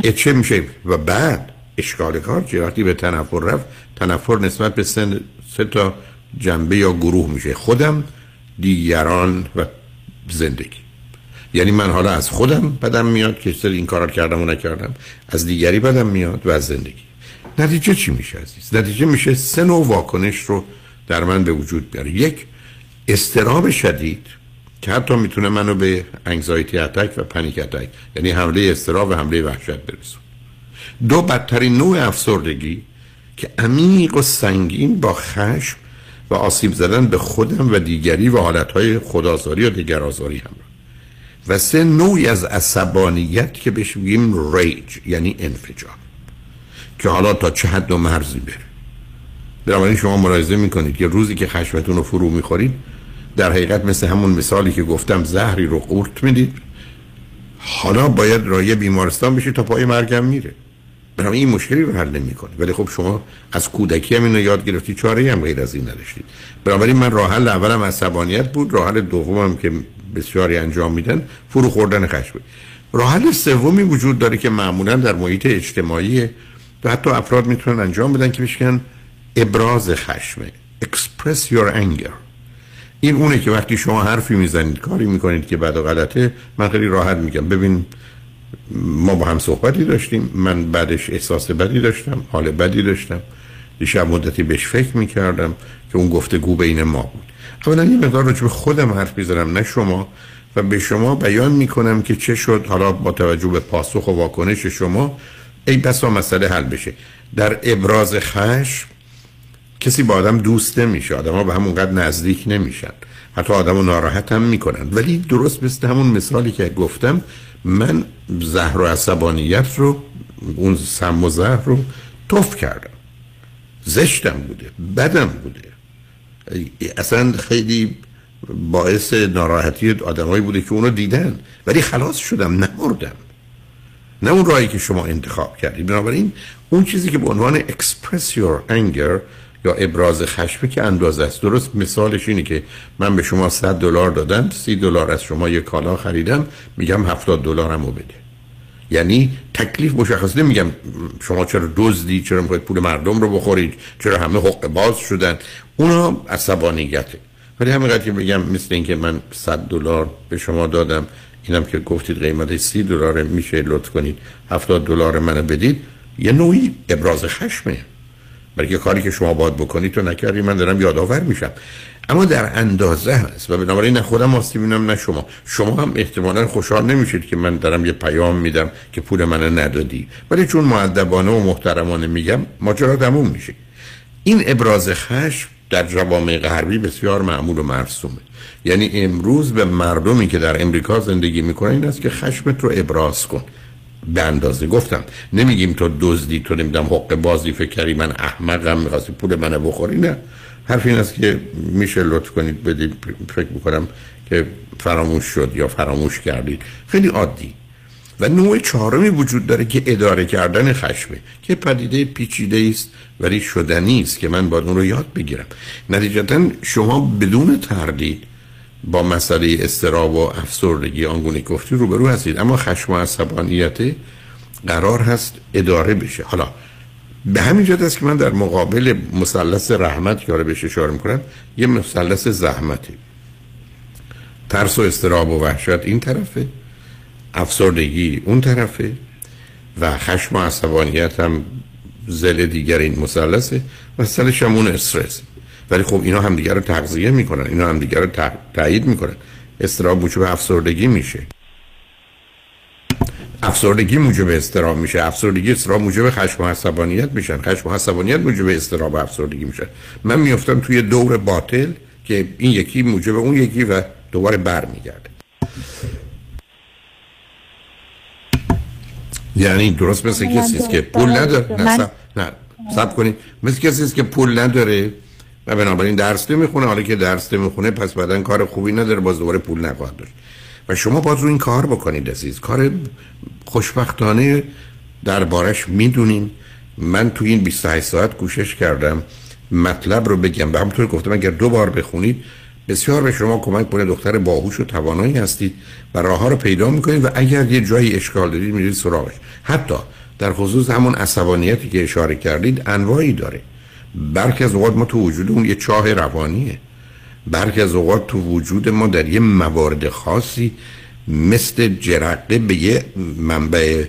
که چه میشه. و بعد اشکال کار چه؟ وقتی به تنفر رفت تنفر نسبت به سن سه تا جنبه یا گروه میشه. خودم دیگران و زندگی. یعنی من حالا از خودم بدم میاد که سر این کار کردم و نکردم از دیگری بدم میاد و از زندگی. نتیجه چی میشه عزیز؟ نتیجه میشه سه نوع واکنش رو در من به وجود بیاره. یک استراب شدید که حتی می‌تونه منو به انگزایتی اتک و پنیک اتک یعنی حمله استراب و حمله وحشت برسون دو بدترین نوع افسردگی که عمیق و سنگین با خشم و آسیب زدن به خودم و دیگری و حالتهای خدازاری یا دیگرازاری هم و سه نوعی از عصبانیت که بهش میگیم ریج یعنی انفجار که حالا تا چه حد و مرزی بره. بنابراین شما ملاحظه می‌کنید که روزی که خشمتون رو فرو می‌خورید در حقیقت مثل همون مثالی که گفتم زهری رو قورت می‌دید. حالا باید رایه بیمارستان بشید تا پای مرگم میره. بنابراین این مشکلی رو حل نمی‌کنه. ولی خب شما از کودکی هم اینو یاد گرفتی چاره هم غیر از این نداشتید. بنابراین من راه حل اولم عصبانیت بود راه حل دومم که بسیاری انجام میدن فرو خوردن خشم. راه حل سومی وجود داره که معمولا در محیط اجتماعی و حتی افراد می‌تونن انجام بدن که بشکن ابراز خشمه express your anger. این اونه که وقتی شما حرفی می‌زنید کاری می‌کنید که بعد غلطه من خیلی راحت میگم. ببین ما با هم صحبتی داشتیم. من بعدش احساس بدی داشتم حال بدی داشتم. دیشب مدتی بهش فکر می‌کردم که اون گفتگو بین ما بود. اولا یه مقدار راجع به خودم حرف می‌زنم نه شما. و به شما بیان می‌کنم که چه شد. حالا با توجه به پاسخ و واکنش شما ای بسا مسئله حل بشه. در ابراز خشم کسی با آدم دوست نمیشه. آدم ها به همونقدر نزدیک نمیشن. حتی آدم رو ناراحت هم می‌کنن. ولی درست مثل همون مثالی که گفتم من زهر و عصبانیت رو اون سم و زهر رو توف کردم. زشتم بوده بدم بوده. اصلا خیلی باعث ناراحتی آدمایی بوده که اونو دیدن. ولی خلاص شدم نمردم. نه اون راهی که شما انتخاب کردید. بنابراین اون چیزی که به عنوان express your anger یا ابراز خشمی که اندازه است. درست مثالش اینه که من به شما 100 دلار دادم 30 دلار از شما یه کالا خریدم میگم 70 دلارمو بده. یعنی تکلیف مشخص نمیگم. شما چرا دزدی چرا می‌خواید پول مردم رو بخورید چرا همه حق باز شدن. اونا عصبانیته ولی همینقدر که بگم مثل اینکه من 100 دلار به شما دادم اینم که گفتید قیمت 30 دلار میشه لطف کنید 70 دلار منو بدید. یه نوعی ابراز خشمه. برای کاری که شما باید بکنید تو نکردی من دارم یادآور میشم. اما در اندازه هست و بنابراین نه خودم آسیب می‌بینم نه شما. شما هم احتمالا خوشحال نمیشید که من دارم یه پیام میدم که پول من ندادی. ولی چون معدبانه و محترمانه میگم ماجرا تموم میشه. این ابراز خشم در جوامع غربی بسیار معمول و مرسومه. یعنی امروز به مردمی که در امریکا زندگی می‌کنن این است که خشمت رو ابراز کن. به اندازه گفتم نمیگیم تو دزدی تو نمیدم حق بازی فکر کردی من احمقم می‌خواستی پول منو بخوری نه. حرف این است که میشه لطف کنید بدید فکر می‌کنم که فراموش شد یا فراموش کردید. خیلی عادی. و نوع چهارمی وجود داره که اداره کردن خشمه که پدیده پیچیده است ولی شدنی است که من باید اون رو یاد بگیرم. نتیجتا شما بدون تردید با مسئله استراب و افسردگی آنگونه گفتی روبرو هستید. اما خشم و عصبانیت قرار هست اداره بشه. حالا به همین جهت است که من در مقابل مثلث رحمت که بهش اشاره می‌کنم یه مثلث زحمتی ترس و استراب و وحشت این طرفه افسردگی اون طرفه و خشم و عصبانیت هم زل دیگر این مثلثه و سلش هم اون استرس. ولی خب اینا هم دیگر رو تغذیه می‌کنن اینا هم دیگر رو تایید می‌کنن. استراب موجب افسردگی میشه. افسردگی موجب استراب میشه. افسردگی استراب موجب خشم و عصبانیت میشن. خشم و عصبانیت موجب استراب و افسردگی میشن. من میافتم توی دور باطل که این یکی موجب اون یکی و دوباره برمیگرده. یعنی درست مثل کسی که پول نداره. نه سب, نه. سب کنید. مثل کسی که پول نداره. و بنابراین درس نمی‌خونه. حالا که درس نمی‌خونه پس بعدا کار خوبی نداره باز دوباره پول نخواهد داشت. و شما باز رو این کار بکنید عزیز. کار خوشبختانه دربارش می‌دونین. من تو این 28 ساعت کوشش کردم مطلب رو بگم. و همونطور گفتم اگر دو بار بخونید بسیار به شما کمک کنه. دختر باهوش و توانایی هستید و راه ها رو پیدا می‌کنید. و اگر یه جایی اشکال دارید میرید سراغش. حتی در خصوص همون عصبانیتی که اشاره کردید انواعی داره. برخی از اوقات ما تو وجود اون یه چاه روانیه. برخی از اوقات تو وجود ما در یه موارد خاصی مثل جرقه به یه منبع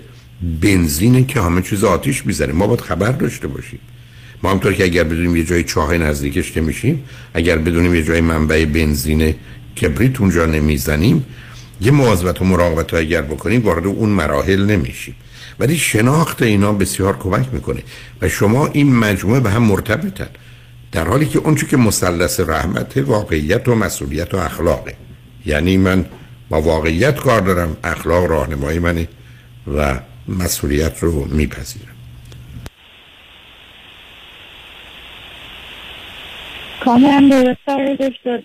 بنزینه که همه چیز آتیش می‌زنه. ما باید خبر داشته باشیم. ما همطور که اگر بدونیم یه جای چاه نزدیکش نمیشیم اگر بدونیم یه جای منبع بنزین کبریت اونجا نمی‌زنیم یه مواظبت و مراقبت اگر بکنیم وارد اون مراحل نمیشیم. ولی شناخت اینا بسیار کمک می‌کنه. و شما این مجموعه به هم مرتبطن. در حالی که اونچه که مثلث رحمت واقعیت و مسئولیت و اخلاقه. یعنی من با واقعیت کار دارم اخلاق راهنمای منه و مسئولیت رو میپذیرم. کاملا درست دکتر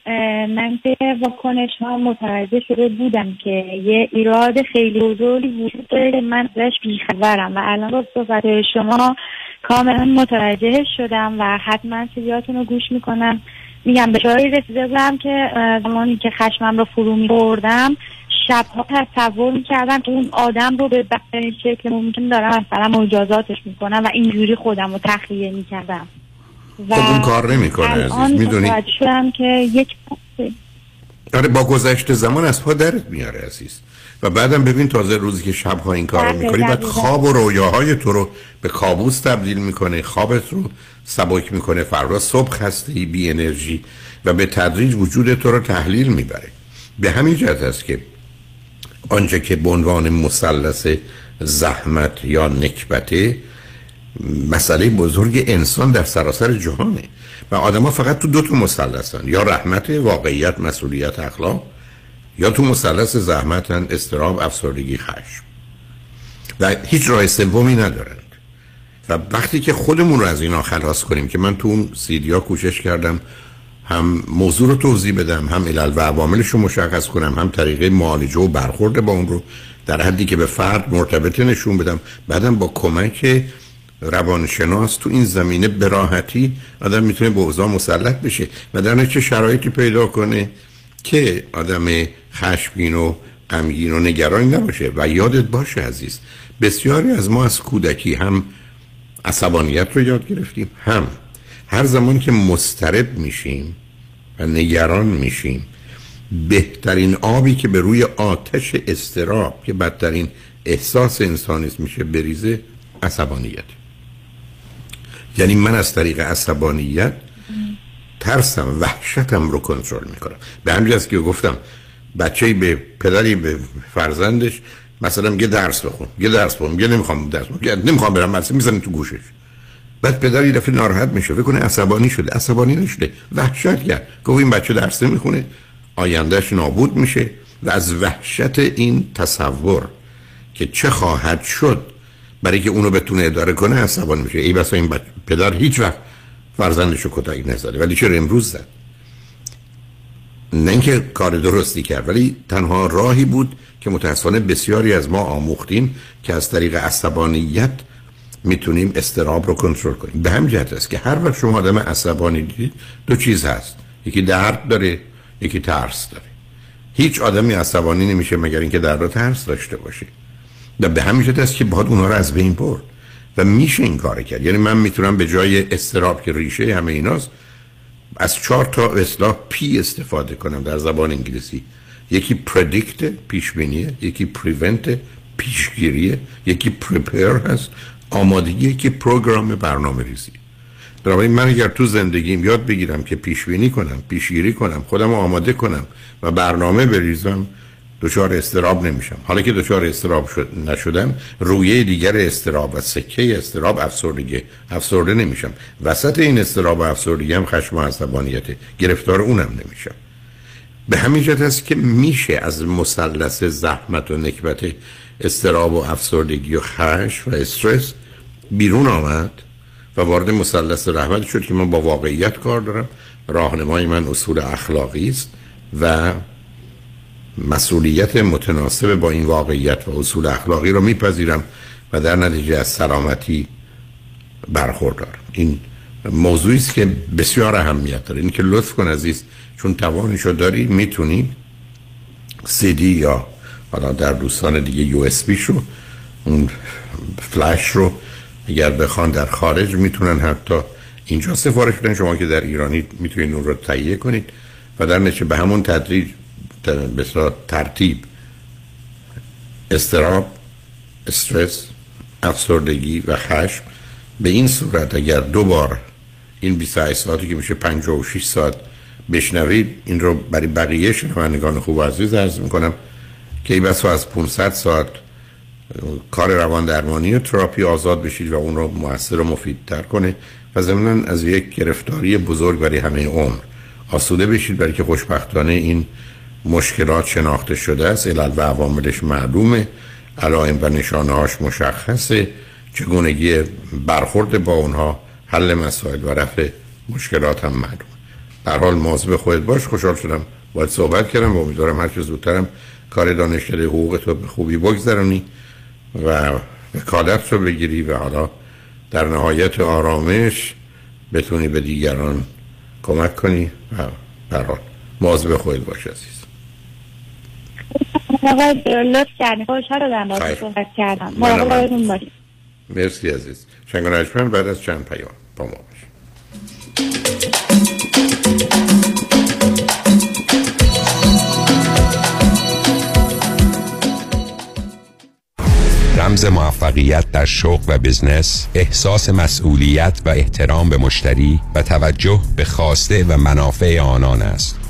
من که واکنش ها متوجه شده بودم که یه ایراد خیلی بزرگی وجود داره من ازش بیخبرم. و الان با صحبت شما کاملا متوجه شدم و حتما سیدیاتون رو گوش می‌کنم. میگم به جایی رسیده بودم که زمانی که خشمم رو فرو میبردم شبها تصور می‌کردم که اون آدم رو به بدترین شکل ممکن دارم مثلا مجازاتش می‌کنم و اینجوری خودم رو تخلیه می‌کردم. و خب اون کار نمی‌کنه عزیز. می‌دونی؟ شدم که یک آره با گذشت زمان از پا درت میاره عزیز. و بعدم ببین تازه روزی که شبها این کار رو بله، می‌کنی بعد. خواب و رویاهای تو رو به کابوس تبدیل می‌کنه خوابت رو سبک می‌کنه فردا صبح خسته بی انرژی و به تدریج وجود تو رو تحلیل می‌بره. به همین جهت است که آنچه که به عنوان مثلث زحمت یا نکبته مسئله بزرگ انسان در سراسر جهانه. و آدما فقط تو دو تا مثلثن یا رحمت واقعیت مسئولیت اخلاق یا تو مثلث زحمتن استراب افسردگی خشم. و هیچ راه سومی ندارند. و وقتی که خودمون رو از اینا خلاص کنیم که من تو اون سیدیا کوشش کردم هم موضوع رو توضیح بدم هم علل و عواملش رو مشخص کنم هم طریقه معالجه و برخورد با اون رو در حدی که به فرد مرتبطه نشون بدم بعدم با کمک روانشناس تو این زمینه براحتی آدم می‌تونه به اوضاع مسلط بشه و در چه شرایطی پیدا کنه که آدم خشمگین و غمگین و نگران نباشه. و یادت باشه عزیز بسیاری از ما از کودکی هم عصبانیت رو یاد گرفتیم هم هر زمان که مسترب میشیم و نگران میشیم بهترین آبی که به روی آتش استراب که بدترین احساس انسانی است میشه بریزه عصبانیت. یعنی من از طریق عصبانیت ترسم وحشتم رو کنترل می‌کنم. به همین که گفتم بچه به پدری به فرزندش مثلا میگه درس بخون یه درس بخون میگه نمی‌خوام درس بخون نمی‌خوام برم مدرسه می‌زنه تو گوشش. بعد پدر یه دفعه ناراحت میشه فکر کنه عصبانی شده. عصبانی نشده وحشت کرد. گفت این بچه درس نمی‌خونه. آیندهش نابود میشه و از وحشت این تصور که چه خواهد شد برای که اونو بتونه اداره کنه عصبانی میشه. ای بسا این بچه پدر هیچ وقت فرزندش رو کتک نزده ولی چرا امروز زد؟ نه اینکه کار درستی کرد ولی تنها راهی بود که متاسفانه بسیاری از ما آموختیم که از طریق عصبانیت می‌تونیم استراب رو کنترل کنیم. به همین جهت است که هر وقت شما آدم عصبانی دیدید دو چیز هست. یکی درد داره یکی ترس داره. هیچ آدمی عصبانی نمیشه مگر اینکه درد و ترس داشته باشه. به همین جهت است که باید اونها رو از بین برد. و میشه این کار کرد. یعنی من می‌تونم به جای اضطراب که ریشه همه ایناست از چهار تا اصطلاح P استفاده کنم در زبان انگلیسی. یکی predict پیشبینیه یکی prevent پیشگیریه یکی prepare هست آمادگی یکی پروگرام برنامه ریزی بنابراین من اگر تو زندگیم یاد بگیرم که پیشبینی کنم پیشگیری کنم خودم آماده کنم و برنامه بریزم دچار استراب نمیشم. حالا که دچار استراب شد نشدم رویه دیگر استراب و سکه استراب افسردگی افسرده نمیشم. وسط این استراب و افسردگی هم خشم و عصبانیته گرفتار اونم نمیشم. به همین جهت است که میشه از مثلث زحمت و نکبت استراب و افسردگی و خشم و استرس بیرون آمد و وارد مثلث رحمت شد که من با واقعیت کار دارم. راهنمای من اصول اخلاقی است و مسئولیت متناسب با این واقعیت و اصول اخلاقی رو میپذیرم و در نتیجه از سلامتی برخوردارم این موضوعی است که بسیار اهمیت داره. این که لطف کن عزیز چون توانشو داری می‌تونی سی دی یا حالا در دوستان دیگه یو اس بی شو اون فلش رو اگر بخوان در خارج می‌تونن حتی اینجا سفارش بدن. شما که در ایرانی می‌تونید اون رو تهیه کنید و در نتیجه به همون تدریج به ترتیب. استراب استرس افسردگی و خشم. به این صورت اگر دو بار این 28 ساعتی که میشه 56 ساعت بشنوید این رو برای بقیه شنوندگان خوب و عزیز عرض می‌کنم که ای بسا از 500 ساعت کار روان درمانی و تراپی آزاد بشید و اون رو موثر و مفیدتر کنه و ضمنا از یک گرفتاری بزرگ برای همه عمر آسوده بشید. برای که خوشبختانه این مشکلات شناخته شده است علل و عواملش معلومه. علائم و نشانه هاش مشخصه. چگونگی برخورد با اونها حل مسائل و رفع مشکلات هم معلوم در حال مواظب خودت باش. خوشحال شدم باید صحبت کردم. و امیدوارم هر چه زودترم کار دانشکده حقوق تو به خوبی بگذرونی و وکالت رو بگیری و حالا در نهایت آرامش بتونی به دیگران کمک کنی و در حال مواظب خودت باش عزیز. لطف کردیم خوشحال شدم با صحبت کردم. مراقب باشید مرسی عزیز. شنگ بعد از چند پیام با ما باش رمز موفقیت در شغل و بزنس احساس مسئولیت و احترام به مشتری و توجه به خواسته و منافع آنان است.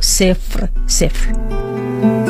صفر، صفر.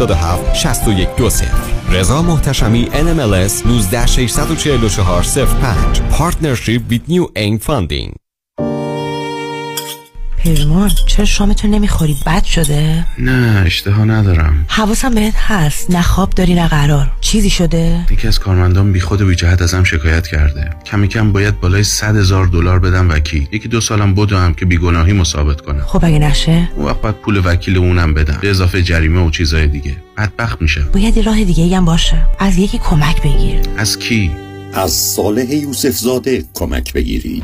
6120 رضا محتشمی NMLS 19 644 05 Partnership with New Aim Funding پیمان چرا شامتو نمی‌خوری؟ بد شده؟ نه اشتها ندارم. حواسم بهت هست. نه خواب داری نه قرار. چیزی شده؟ یکی از کارمندان بی خود و بی جهت ازم شکایت کرده. کمی کم باید بالای 100 هزار دلار بدم وکیل. یکی دو سالم بدم که بیگناهی مثابت کنم. خب اگه نشه؟ اون وقت باید پول وکیل اونم بدم. به اضافه جریمه و چیزای دیگه. بدبخت میشه باید راه دیگه هم باشه. از یکی کمک بگیر. از کی؟ از صالح یوسف زاده کمک بگیرید.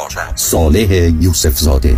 صالح یوسف زاده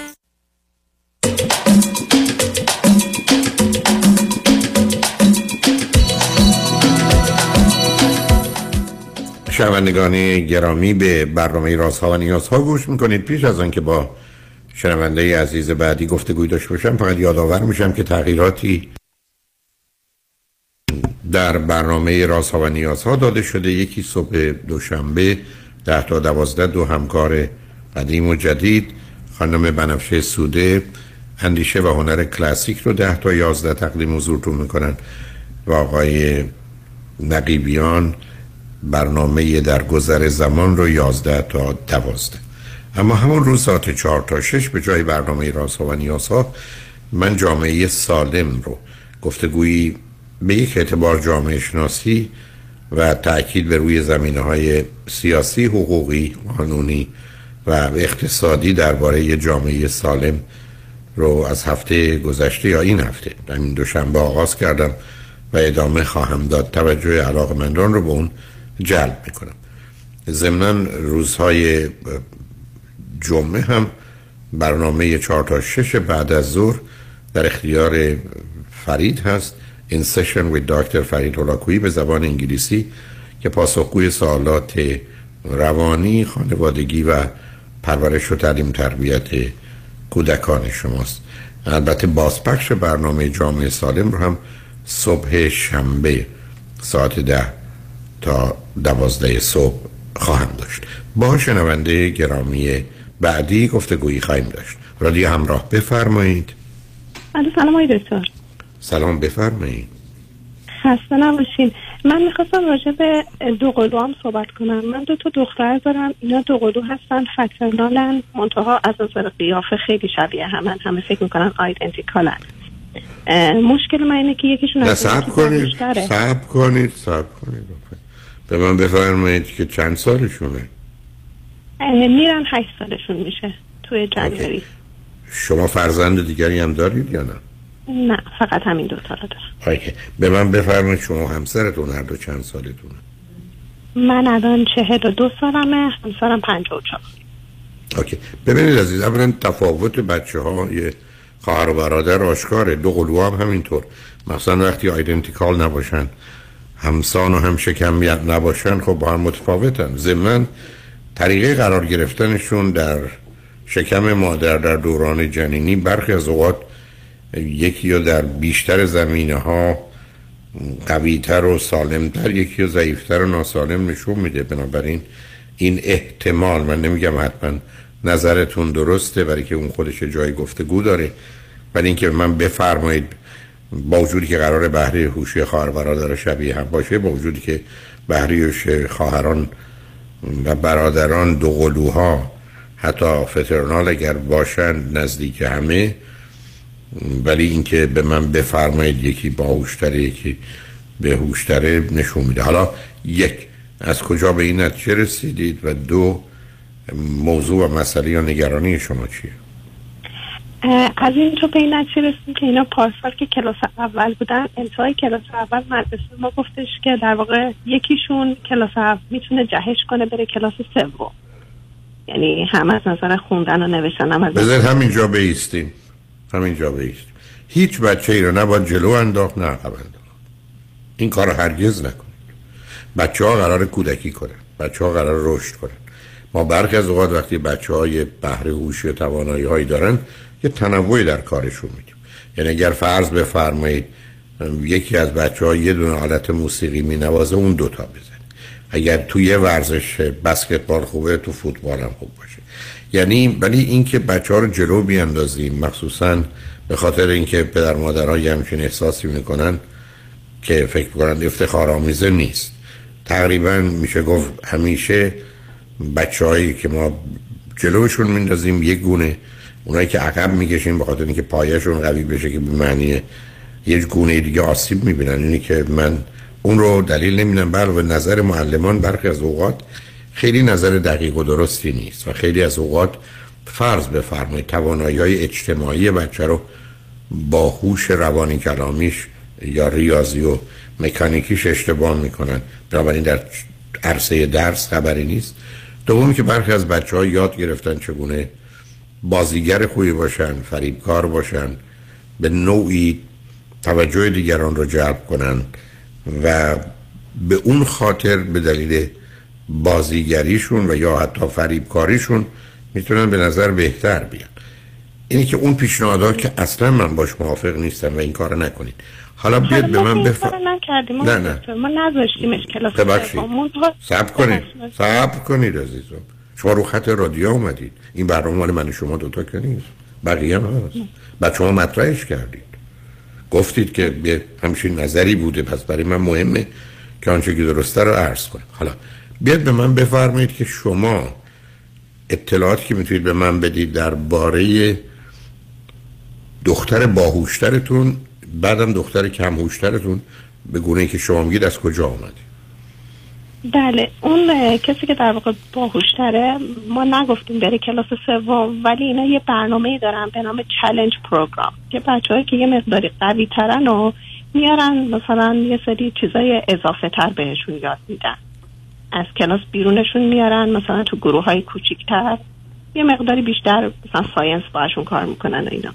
شنوندگان گرامی به برنامه رازها و نیازها گوش می‌کنید. پیش از آنکه با شنونده عزیز بعدی گفتگوی داشته باشم فقط یادآور میشم که تغییراتی در برنامه رازها و نیازها داده شده. یکی صبح دوشنبه ده تا دوازده دو همکار قدیم و جدید خانم بنفشه سوده اندیشه و هنر کلاسیک رو ده تا یازده تقدیم حضورتون می‌کنن. و آقای نقیبیان برنامه در گذر زمان رو 11 تا 12 اما همون روز ساعت 4 تا 6 به جای برنامه رازها و نیازها من جامعه سالم رو گفتگویی به یک اعتبار جامعه شناسی و تاکید به روی زمینه های سیاسی، حقوقی، قانونی و اقتصادی درباره جامعه سالم رو از هفته گذشته یا این هفته همین دوشنبه آغاز کردم و ادامه خواهم داد. توجه علاقمندان رو به اون جلب می‌کنم. ضمنا روزهای جمعه هم برنامه چهار تا شش بعد از ظهر در اختیار فرید هست. این سشن with دکتر فرید هولاکویی به زبان انگلیسی که پاسخگوی سوالات روانی خانوادگی و پرورش و تعلیم تربیت کودکان شماست. البته بازپخش برنامه جامعه سالم رو هم صبح شنبه ساعت ده تا دوازده صبح خواهم داشت. با شنونده گرامی بعدی گفتگویی خواهیم داشت. رادیو همراه بفرمایید. سلام آقای دکتر. سلام بفرمایید. خسته نباشین. من می‌خواستم راجع به دو قلو هم صحبت کنم. من دو تا دختر دارم. اینا دو قلو هستن. فترنالن منتها از نظر قیافه خیلی شبیه همن همه فکر می‌کنن آیدنتیکالن مشکل من اینه که یکیشون نه سب کنید. سب کنید سب کنید. به من بفرمایید که چند سالشونه؟ میرن هشت سالشون میشه توی جنگری شما فرزند دیگری هم دارید یا نه؟ نه فقط همین دو تا رو دارم. به من بفرمایید شما همسرتون هر دو چند سالتونه؟ من الان چهل و دو سالمه همسرم پنج و چهار. اوکی. ببینید عزیز اولا تفاوت بچه ها یه خواهر و برادر آشکاره دو قلو هم همینطور. مثلا وقتی آیدنتیکال نباشن. همسان و هم شکمیت نباشن خب با هم متفاوتن. ضمن طریقه قرار گرفتنشون در شکم مادر در دوران جنینی برخی از اوقات یکی یا در بیشتر زمینه ها قویتر و سالمتر یکی یا ضعیفتر و ناسالم نشون میده. بنابراین این احتمال من نمیگم حتما نظرتون درسته برای که اون خودش جای گفتگو داره ولی اینکه من بفرمایید با وجودی که قرار بهره هوشی خواهر برادر شبیه هم باشه با وجودی که بهره خواهران و برادران دو قلوها حتی فترنال اگر باشن نزدیک همه. ولی اینکه به من بفرمایید یکی باهوشتره یکی بهوشتره نشون میده. حالا یک از کجا به این نتیجه رسیدید؟ و دو موضوع و مسئله یا نگرانی شما چیه؟ از این تو به این نتیجه رسیدیم که اینا پارسال که کلاس اول بودن انتهای کلاس اول مدرسه ما گفتش که در واقع یکیشون کلاس اول می‌تونه جهش کنه بره کلاس سوم. یعنی هم از نظر خوندن و نوشتن هم از بذارید همینجا بیستیم. همینجا بیستیم. هیچ بچه ای رو نباید جلو انداخت نه عقب انداخت. این کار رو هرگز نکنید. بچه ها قرار کودکی کنن. بچه ها قرار رشد کنن. ما برخی از اوقات وقتی بچه های بهره هوشی و توانایی هایی دارن یه تنوعی در کارشون میدیم یعنی اگر فرض بفرمایید یکی از بچه ها یه دونه حالت موسیقی می نوازه اون دوتا بزن اگر توی ورزش بسکتبال خوبه تو فوتبال هم خوب باشه. یعنی ولی اینکه بچه ها رو جلو بیاندازیم مخصوصا به خاطر اینکه پدر مادرها یه همچین احساسی می‌کنن که فکر کنند افتخارآمیزه نیست. تقریبا میشه گفت همیشه بچههایی که ما جلوشون میندازیم یک گونه اونایی که عقب می‌کشیم به خاطر اینکه پایشون قوی بشه که به معنی یک گونه دیگه آسیب می‌بینن. اینی که من اون رو دلیل نمی‌دونم بر به نظر معلمان برخی از اوقات خیلی نظر دقیق و درستی نیست و خیلی از اوقات فرض بفرمایید توانایی های اجتماعی بچه رو با هوش روانی کلامیش یا ریاضی و مکانیکیش اشتباه می‌کنن. بنابراین در عرصه درس خبری نیست. دومی که برخی از بچه ها یاد گرفتن چگونه بازیگر خوبی باشن فریبکار باشن به نوعی توجه دیگران رو جلب کنن و به اون خاطر به دلیل بازیگریشون و یا حتی فریبکاریشون می‌تونن به نظر بهتر بیان. اینی که اون پیشنهادها که اصلا من باش موافق نیستم و این کار نکنید. حالا بیاد به من بفر نه نه. ما نذاشتیمش کلاس سب کنید. سب کنید عزیزم. شما رو خط رادیو اومدید. این برنامه مال من شما دوتا که نیست. بقیه هم هست. بعد شما مطرحش کردید. گفتید که به همچین نظری بوده پس برای من مهمه که آنچه که درسته رو عرض کنم. حالا بیاد به من بفرمایید که شما اطلاعاتی که می‌تونید به من بدید درباره دختر باهوشترتون بعدم دختر کم هوشترتون به گونه که شما میگید از کجا آمدید بله اون کسی که در واقع باهوشتره ما نگفتیم بره کلاس سوم ولی اینا یه برنامه دارن به نام challenge program که بچه که یه مقداری قوی ترن و میارن مثلا یه سری چیزای اضافه تر بهشون یاد میدن. از کلاس بیرونشون میارن مثلا تو گروه های کوچیکتر. یه مقداری بیشتر مثلا science باشون کار می‌کنن اینا.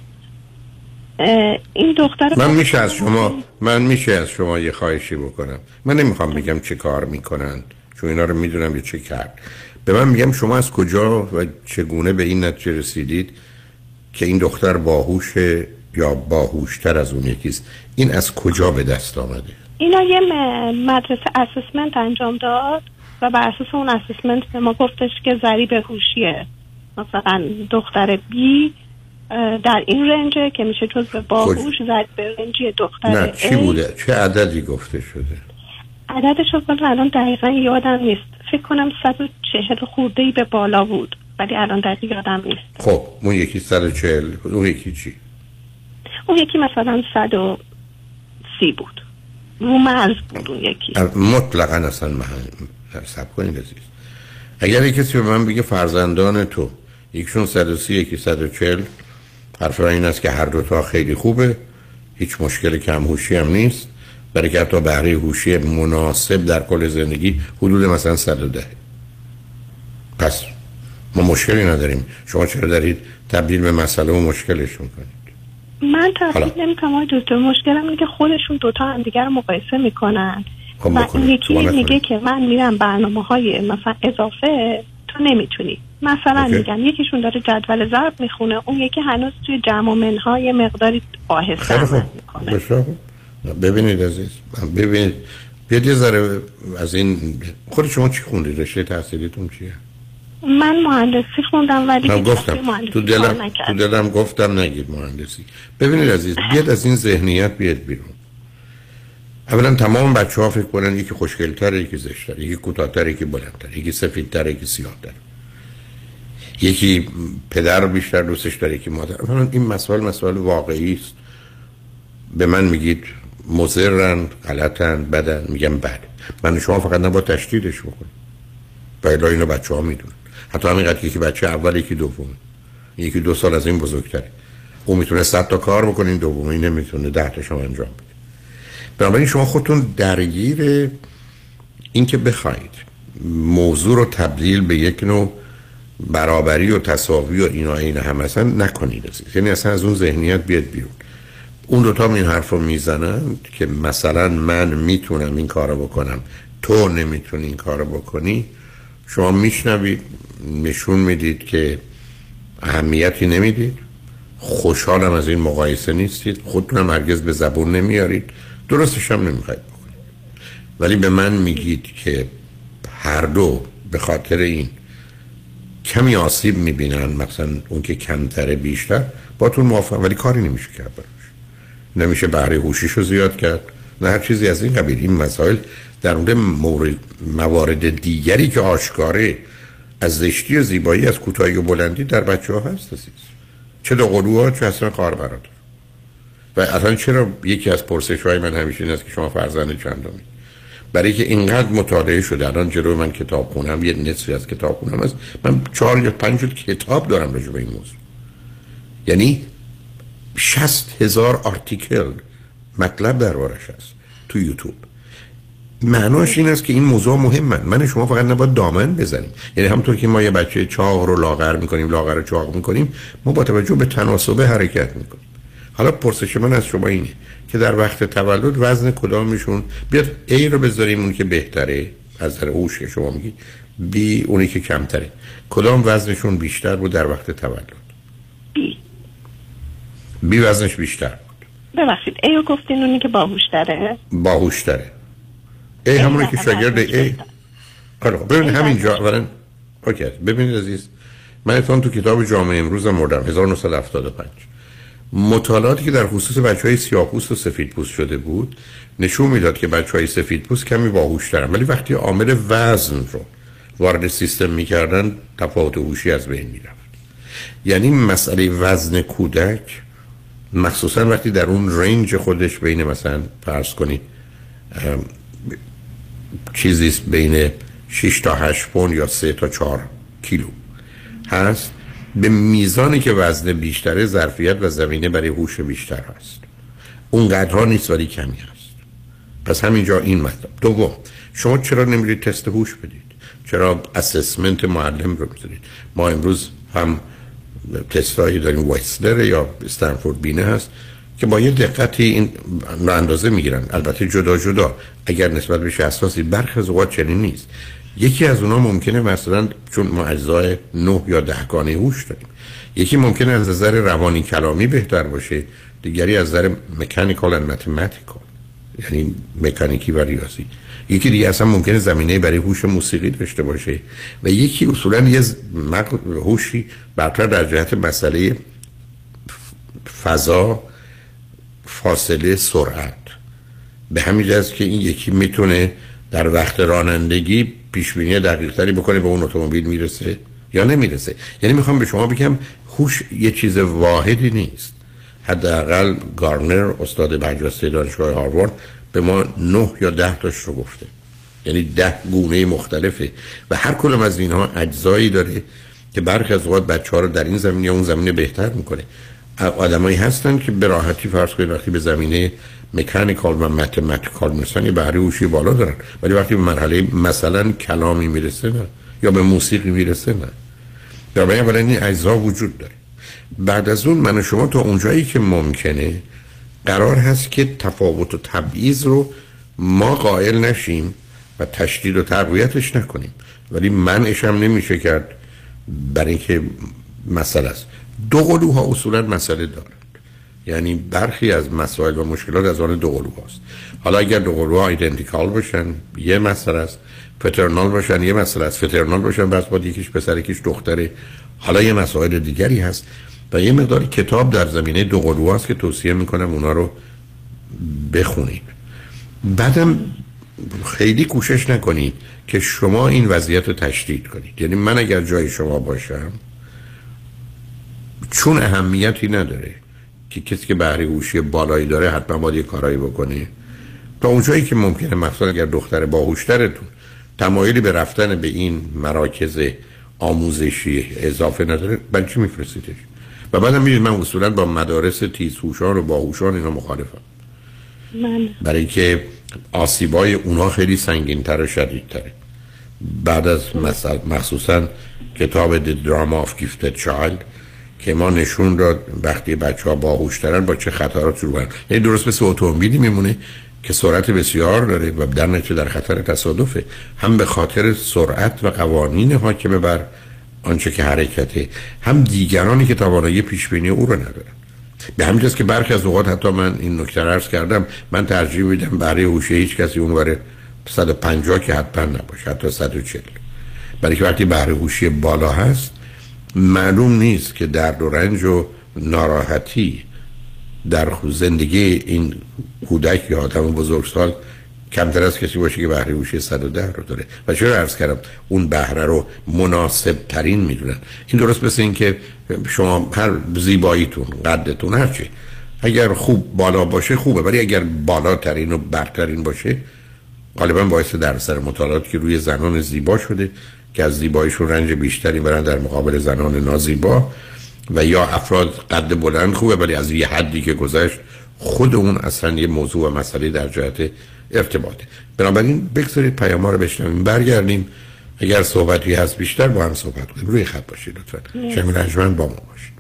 این دختر من میشه از شما من میشه از شما یه خواهشی بکنم. من نمی‌خوام بگم چه کار می‌کنن چون اینا رو می‌دونم یه چه کرد. به من میگم شما از کجا و چگونه به این نتیجه رسیدید که این دختر باهوشه یا باهوشتر از اون یکیست؟ این از کجا به دست آمده؟ اینا یه مدرسه اسسمنت انجام داد و بر اساس اون اسسمنت به ما گفتش که ضریب هوشیه. مثلا دختر بی در این رنجه که میشه جز باهوش زد به رنجی دختر نه چی بوده؟ چه عددی گفته شده؟ عددش رو الان دقیقا یادم نیست. فکر کنم 140 خورده ای به بالا بود ولی الان دقیق یادم نیست. خب اون یکی 140 اون یکی چی؟ اون یکی مثلا 130 بود. رو مرز بود اون یکی. مطلقا اصلا من سب کنید عزیز. اگر کسی به من بگه فرزندان تو. یکشون 130 یکی 140 حرف این است که هر دوتا خیلی خوبه. هیچ مشکل کم هوشی هم نیست. برای که حتی بهره هوشی مناسب در کل زندگی حدود مثلا 110 پس ما مشکلی نداریم. شما چرا دارید تبدیل به مسئله و مشکلش می‌کنید من تبدیل نمی کنم دکتر. مشکلم اینه که خودشون دوتا هم دیگر رو مقایسه می‌کنن. خب و یکی میگه که من میرم برنامه های مثلا اضافه. تو نمی‌تونی. مثلا میگم یکیشون داره جدول ضرب می‌خونه اون یکی هنوز توی جمع و منهای مقداری آهسته عمل می‌کنه. ببینید عزیز ببینید. بیاد یه ذره از این خود شما چی خوندی رشته تحصیلیتون چیه؟ من مهندسی خوندم ولی گفتم. تو دلم تو دلم گفتم نگید مهندسی. ببینید عزیز بیاد از این ذهنیت بیاد بیرون. اولا تمام بچه ها فکر کنن یکی خوشگلتره یکی زشتره یکی کوتاهتره یکی بلندتره یکی سفیدتره یکی سیاهتره. یکی پدر بیشتر دوستش داره که مادر. این مسئله مسئله واقعی است. به من میگید مزرن غلطن بدن. میگم بد من شما فقط نباید تشدیدش بکنید و الا اینو بچه ها میدون حتی همینقدر که بچه اول یکی دوم. یکی دو سال از این بزرگتره. او می‌تونه صد تا کار بکنه این دومی نمی‌تونه ده تاشم انجام بده. بنابراین شما خودتون درگیر اینکه بخواید موضوع رو تبدیل به یک نوع برابری و تصاوی و اینا این هم اصلا نکنید یعنی اصلا از اون ذهنیت بیاد بیرون. اون دوتا این حرف رو می‌زنن که مثلا من می‌تونم این کار بکنم تو نمی‌تونی این کار بکنی. شما میشنوید نشون می‌دید که اهمیتی نمی‌دید. خوشحالم از این مقایسه نیستید. خودتونم هرگز به زبون نمیارید. درستش هم نمی‌خواید بکنید ولی به من میگید که هر دو به خاطر این کمی آسیب می‌بینن مثلا اون که کمتره بیشتر با تون موافق ولی کاری نمیشه کرد براش. نمیشه بهره هوشیش زیاد کرد. نه هر چیزی از این قبیل. این مسائل در مورد موارد دیگری که آشکاره از زشتی و زیبایی از کوتاهی و بلندی در بچه ها هست چه دو قلوها چه اصلا کار برادر و اصلا چرا یکی از پرسش های من همیشه این است که شما فرزند چندمی؟ برای که اینقدر مطالعه شده الان جلو من کتاب خونم یه نصفی از کتاب خونم است من چهار یا پنج کتاب دارم راجع به این موضوع. یعنی شست هزار آرتیکل مطلب دربارش هست تو یوتیوب. معناش این است که این موضوع مهمه من شما فقط نباید دامن بزنیم. یعنی همونطور که ما یه بچه چاق رو لاغر می‌کنیم لاغر رو چاق می‌کنیم ما با توجه به تناسبه حرکت می‌کنیم. حالا پرسش من از شما اینه که در وقت تولد وزن کدامشون؟ بیاد ای رو بذاریم اون که بهتره. از در هوش که شما میگی. بی اونی که کمتره. کدام وزنشون بیشتر بود در وقت تولد؟ بی بی وزنش بیشتر بود. ببخشید ای رو گفتین اونی که باهوشتره. باهوشتره. ای همونی که شاگرد ای خب ببینید همینجا اولا اوکی ببینید عزیز. من اتفاقا تو کتاب جامعه امروز مردم 1975 مطالعاتی که در خصوص بچه های سیاپوست و سفید پوست شده بود نشون می‌داد که بچه های سفید پوست کمی باهوش دارن. ولی وقتی عامل وزن رو وارد سیستم می‌کردن تفاوت هوشی از بین می‌رفت. یعنی مسئله وزن کودک مخصوصا وقتی در اون رنج خودش بین مثلا فرض کنید چیزی بین 6 تا 8 پوند یا 3 تا 4 کیلو هست. به میزانی که وزن بیشتره ظرفیت و زمینه برای هوش بیشتر هست. اون قدرها نیست ولی کمی هست. پس همینجا این مطلب. دوم شما چرا نمیرید تست هوش بدید؟ چرا اسسمنت معلم رو بذارید ما امروز هم تستایی داریم ویسلر یا استنفورد بینه هست که با یه دقتی این اندازه می‌گیرن. البته جدا جدا. اگر نسبت بهش اساسی برخی از اوقات چنین نیست. یکی از اونا ممکنه مثلا چون ما اجزای نه یا ده گانه هوش داریم. یکی ممکنه از نظر روانی کلامی بهتر باشه دیگری از نظر مکانیکال و متماتیکال یعنی مکانیکی و ریاضی. یکی دیگه اصلا ممکنه زمینه برای هوش موسیقی داشته باشه و یکی اصولا یه هوشی برتر در جهت مسئله فضا فاصله سرعت. به همین جهت که این یکی می‌تونه در وقت رانندگی پیش بینی دقیقتری بکنه به اون اتومبیل می‌رسه یا نمی‌رسه. یعنی می‌خوام به شما بگم هوش یه چیز واحدی نیست. حداقل گارنر استاد برجسته دانشگاه هاروارد به ما نه یا ده تاش رو گفته. یعنی ده گونه مختلفه. و هر کلم از اینها اجزایی داره که برخی از اوقات بچه ها رو در این زمینه یا اون زمینه بهتر می‌کنه. آدمایی هستن که به راحتی فرض کنید وقتی به زمینه مکانیکال و متماتیکال می‌رسن یه بهره هوشی بالا دارن. ولی وقتی به مرحله مثلا کلامی می‌رسه نه یا به موسیقی می‌رسه نه. در اولا این اجزا وجود داره. بعد از اون من و شما تا اونجایی که ممکنه قرار هست که تفاوت و تبعیض رو ما قائل نشیم و تشدید و تقویتش نکنیم. ولی منعش هم نمیشه کرد برای اینکه مسئله است. دو قلوها اصولا مسئله دارند. یعنی برخی از مسائل و مشکلات از آن دو قلو هست حالا اگر دو قلوها ایدنتیکال باشن یه مسئله است. فترنال باشن یه مسئله است. فترنال باشن بس با یکیش پسر یکیش دختره. حالا یه مسائل دیگری هست و یه مقدار کتاب در زمینه دو قلو هست که توصیه می‌کنم اونا رو بخونید. بعدم خیلی کوشش نکنید که شما این وضعیت رو تشدید کنید. یعنی من اگر جای شما باشم چون اهمیتی نداره که کسی که بهره هوشی بالایی داره حتما باید یه کارایی بکنه. تا اونجایی که ممکنه مثلا اگر دختر باهوشترتون تمایلی به رفتن به این مراکز آموزشی اضافه نداره برای چی میفرستیدش؟ و بعدم می‌دید من اصولا با مدارس تیزهوشان و باهوشان اینا مخالفم. من برای که آسیبای اونا خیلی سنگین تر و شدید تره بعد از مثلا مخصوصا کتاب The Drama of Gifted Child که ما نشون داد وقتی بچه ها باهوشترن با چه خطرات رو برن یعنی درست مثل اتومبیلی میمونه که سرعت بسیار داره و در نتیجه در خطر تصادفه. هم به خاطر سرعت و قوانین حاکم بر آنچه که حرکته. هم دیگرانی که توانایی پیش بینی او رو ندارن. به همین که برخی از اوقات حتی من این نکته عرض کردم من ترجیح میدم برای هوش هیچ کسی اون برای 150 که حتما نباشه حتی 140 برای که وقتی بهره هوشی بالا هست معلوم نیست که درد و رنج و ناراحتی در زندگی این کودک یا آدم بزرگسال کمتر از کسی باشه که بهره هوشی 110 رو داره. و چرا عرض کردم اون بهره رو مناسب ترین می‌دونن؟ این درست مثل این که شما هر زیباییتون قدتون هرچی اگر خوب بالا باشه خوبه ولی اگر بالاترین و برترین باشه غالبا باعث در سر مطالعات که روی زنان زیبا شده که از زیباییشون رنج بیشتری برن در مقابل زنان نازیبا و یا افراد قد بلند خوبه ولی از یه حدی که گذشت خود اون اصلا یه موضوع و مسئله در جهت ارتباطه. بنابراین بگذارید پیام رو بشنویم برگردیم. اگر صحبتی هست بیشتر با هم صحبت کنیم. روی خط باشید لطفا. شنگ با ما باشید.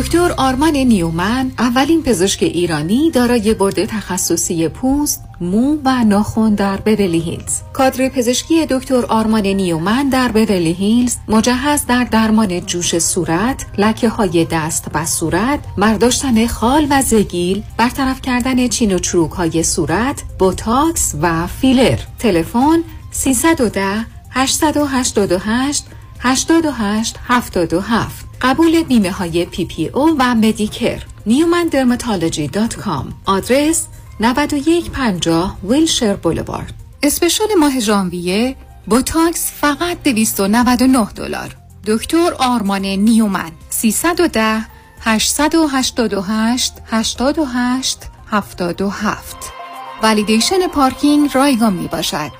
دکتر آرمان نیومن اولین پزشک ایرانی دارای برد تخصصی پوست، مو و ناخن در بیولی هیلز. کادر پزشکی دکتر آرمان نیومن در بیولی هیلز مجهز در درمان جوش صورت، لکه های دست و صورت، مرداشتن خال و زگیل، برطرف کردن چین و چروک های صورت، بوتاکس و فیلر. تلفن 310 888 88 77 قبول بیمه های PPO و Medicare newmandermatology.com آدرس 9150 Wilshire Boulevard. special ماه ژانویه بوتاکس فقط 299 دلار. دکتر آرمان نیومن. 310 888 88 77 ولیدیشن پارکینگ رایگان می باشد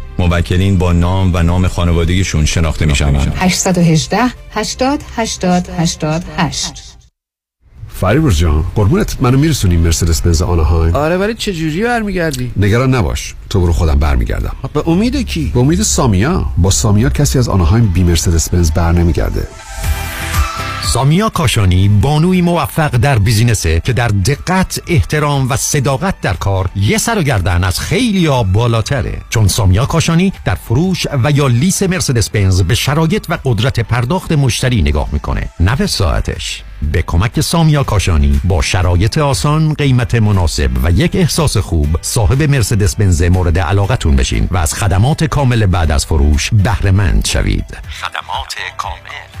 موکلین با نام و نام خانوادگیشون شناخته می شوند. 818 80 80 88 فریبرز جان قربونت منو میرسونی مرسدس بنز آنهایم آره ولی چه جوری برمیگردی؟ نگران نباش تو برو خودم برمیگردم. به امید کی؟ به امید سامیا. با سامیا کسی از آنهایم بی مرسدس بنز بر نمیگرده. سامیا کاشانی بانوی موفق در بیزینسه که در دقت احترام و صداقت در کار یه سر و گردن از خیلی ها بالاتره. چون سامیا کاشانی در فروش و یا لیس مرسدس بنز به شرایط و قدرت پرداخت مشتری نگاه می‌کنه. نه ساعتش. به کمک سامیا کاشانی با شرایط آسان قیمت مناسب و یک احساس خوب صاحب مرسدس بنز مورد علاقتون بشین و از خدمات کامل بعد از فروش بهره مند شوید. خدمات کامل.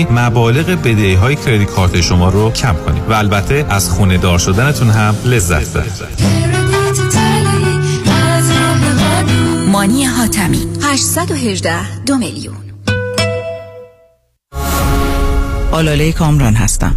مبالغ بدهی های کردیت کارت شما رو کم کنیم و البته از خونه دار شدنتون هم لذت ببرید. مانی حاتمی. 818 دو میلیون. آلاله کامران هستم.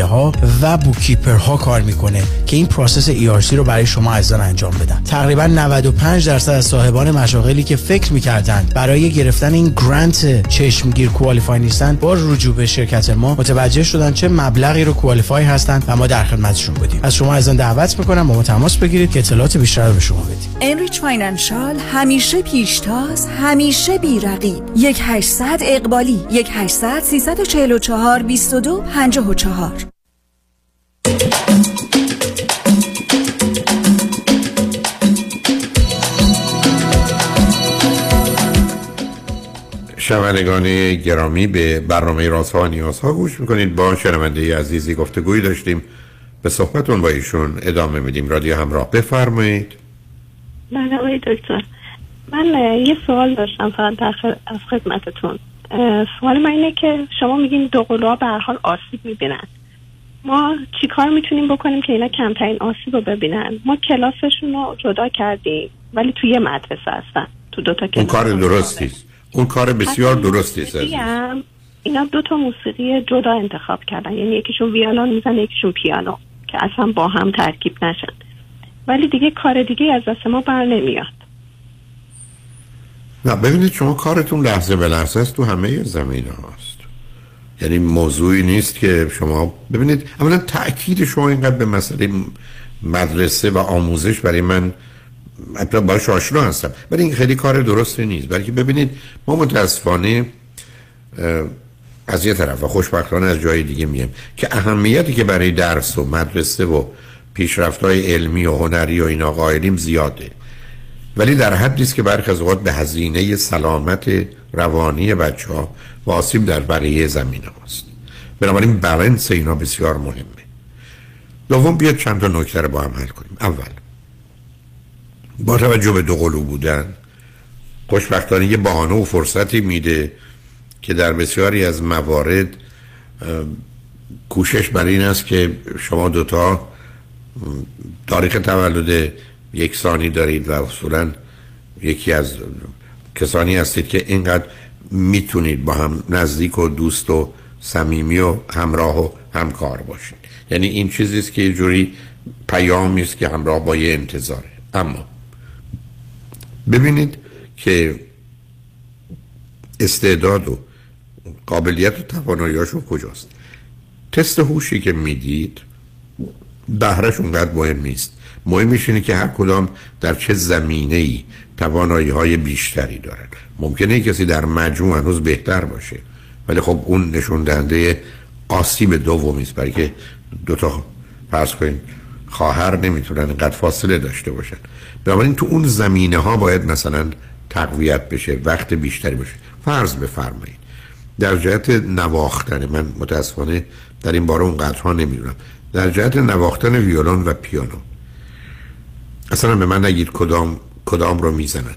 ها و bookkeeper ها کار می‌کنه که این process ERC رو برای شما عزیزان انجام بدن. تقریبا 95 درصد از صاحبان مشاغلی که فکر می‌کردند برای گرفتن این grant چشمگیر qualify نیستن با رجوع به شرکت ما متوجه شدن چه مبلغی رو qualify هستند و ما در خدمتشون بودیم. از شما عزیزان دعوت می‌کنم با ما تماس بگیرید که اطلاعات بیشتر رو به شما بدیم. انریچ فاینانشال همیشه پیشتاز همیشه بیرقیب. یک 800 اقبالی یک 800 344 22 54 شنوندگان گرامی به برنامه رازها و نیازها گوش می‌کنید. با شنونده عزیزی گفتگویی داشتیم. به صحبتون با ایشون ادامه میدیم. رادیو همراه بفرمایید. بله آقای دکتر من یه سوال داشتم فقط در از خدمتتون. سوال من اینه که شما میگین دوقلوها به هر حال آسیب می‌بینن. ما چیکار می‌تونیم بکنیم که اینا کمترین آسیب رو ببینن؟ ما کلاسشون رو جدا کردیم ولی توی یه مدرسه هستن تو دوتا اون کلاس. کار درستی اون کار بسیار درستی است اینا دو تا موسیقی جدا انتخاب کردن. یعنی یکیشون ویولون می‌زنه یکیشون پیانو که اصلا با هم ترکیب نشن. ولی دیگه کار دیگه از دست ما بر نمیاد. نه ببینید شما کارتون لحظه به لحظه است تو همه زمینه هاست یعنی موضوعی نیست که شما ببینید اولا تاکید شما اینقدر به مسئله مدرسه و آموزش برای من حتی باش آشنا هستم. ولی این خیلی کار درستی نیست. بلکه ببینید ما متاسفانه از یه طرف و خوشبختانه از جای دیگه میم که اهمیتی که برای درس و مدرسه و پیشرفت های علمی و هنری و اینا قائلیم زیاده. ولی در حدی است که برخی از اوقات به هزینه سلامت روانی بچه ها و آسیب در بقیه زمینه هاست بنابراین برنس اینا بسیار مهمه. دوم بیاد چند تا نکته رو با هم حل کنیم. اول با توجه به دو قلو بودن خوشبختانه یه بهانه و فرصتی میده که در بسیاری از موارد کوشش بر این است که شما دوتا تاریخ تولد یکسانی دارید و اصولا یکی از کسانی هستید که اینقدر می‌تونید با هم نزدیک و دوست و صمیمی و همراه و همکار باشید. یعنی این چیزی است که یه جوری پیامی است که همراه با یه انتظاره. اما ببینید که استعداد و قابلیت و تواناییاشون کجاست؟ تست هوشی که می‌دید بهرش اونقدر مهم نیست. مهمش اینه که هر کدام در چه زمینه ای توانایی های بیشتری دارن. ممکنه کسی در مجموع هنوز بهتر باشه ولی خب اون نشون دهنده آسیب دومی است برای که دو تا فرض کنید خواهر نمی‌تونن اینقدر فاصله داشته باشن. بنابراین تو اون زمینه ها باید مثلا تقویت بشه وقت بیشتری باشه. فرض بفرمایید. در جهت نواختن من متاسفانه در این باره اونقدرها نمی‌دونم. در جهت نواختن ویولون و پیانو اصلا به من نگید کدام کدام رو می‌زنن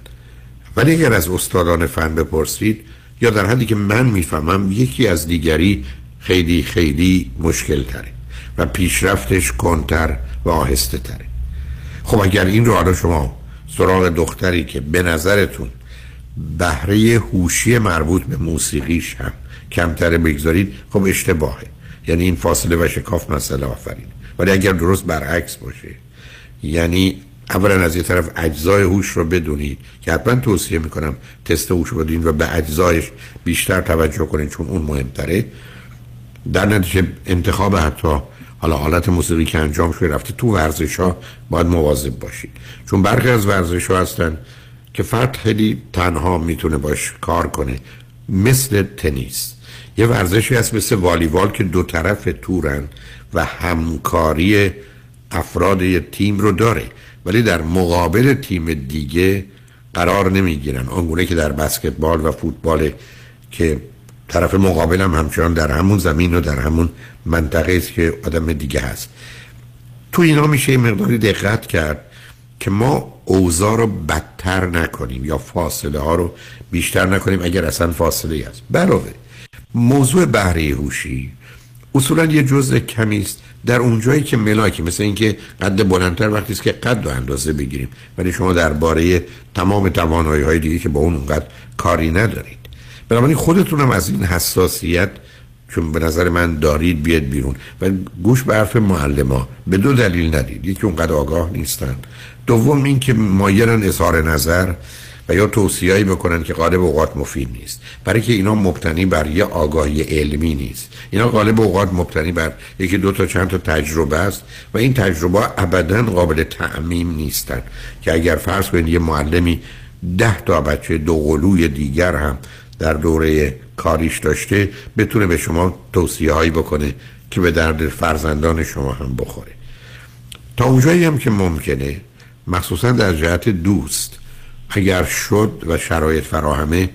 ولی اگر از استادان فن بپرسید یا در حدی که من می‌فهمم یکی از دیگری خیلی خیلی مشکل تره و پیشرفتش کنتر و آهسته تره خب اگر این رو حالا شما سراغ دختری که به نظرتون بهره هوشی مربوط به موسیقیش هم کمتر بگذارید خب اشتباهه. یعنی این فاصله و شکاف مسئله آفرین ولی اگر درست برعکس باشه یعنی اولا از یه طرف اجزای هوش رو بدونید که حتما توصیه می‌کنم تست هوش بدین و به اجزایش بیشتر توجه کنید چون اون مهمتره. در نتیجه انتخاب حتی حالا حالت موسیقی که انجام شده رفته تو ورزش ها باید مواظب باشید. چون برخی از ورزش ها هستن که فرد خیلی تنها می‌تونه باش کار کنه مثل تنیس. یه ورزشی هست مثل والیبال که دو طرف تورن و همکاری افراد یه تیم رو داره. ولی در مقابل تیم دیگه قرار نمی‌گیرن. آنگونه که در بسکتبال و فوتبال که طرف مقابل هم همچنان در همون زمین و در همون منطقه است که آدم دیگه هست. تو اینا میشه مقداری دقت کرد که ما اوضاع رو بدتر نکنیم یا فاصله ها رو بیشتر نکنیم اگر اصلا فاصله هست. علاوه موضوع بهره هوشی اصولا یه جزء کمی است. در اونجایی که ملاکی مثل اینکه قد بلندتر وقتی است که قد و اندازه بگیریم. ولی شما درباره تمام توانایی های دیگه که با اون اونقدر کاری ندارید. بنابراین خودتونم از این حساسیت چون به نظر من دارید بیاد بیرون. و گوش به حرف معلم به دو دلیل ندید. یکی اونقدر آگاه نیستن. دوم اینکه مایلن اظهار نظر. و یا توصیه‌ای بکنن که غالب اوقات مفید نیست. برای که اینا مبتنی بر یه آگاهی علمی نیست. اینا غالب اوقات مبتنی بر یکی دو تا چند تا تجربه است و این تجربه ابدا قابل تعمیم نیستن. که اگر فرض کنید یه معلمی ده تا بچه دوقلوی دیگر هم در دوره کاریش داشته بتونه به شما توصیه هایی بکنه که به درد فرزندان شما هم بخوره. تا اونجایی هم که ممکنه مخصوصا در جهت دوست اگر شد و شرایط فراهمه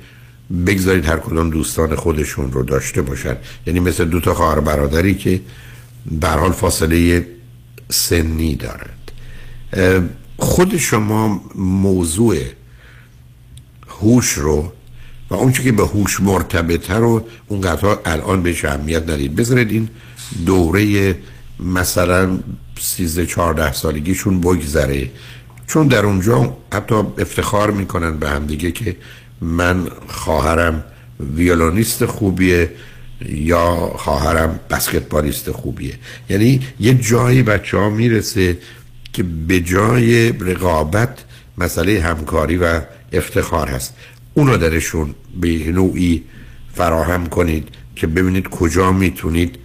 بگذارید هر کدام دوستان خودشون رو داشته باشد یعنی مثل دو تا خواهر برادری که به حال فاصله سنی دارند. خود شما موضوع هوش رو و اون که به هوش مرتبطه رو اونقدر الان بهش اهمیت ندید. بذارید این دوره مثلا 13 14 سالگیشون بگذره. چون در اونجا حتی افتخار می‌کنن به هم دیگه که من خواهرم ویولونیست خوبیه یا خواهرم بسکتبالیست خوبیه. یعنی یه جایی بچه ها می‌رسه که به جای رقابت مسئله همکاری و افتخار هست. اونو درشون به نوعی فراهم کنید که ببینید کجا می‌تونید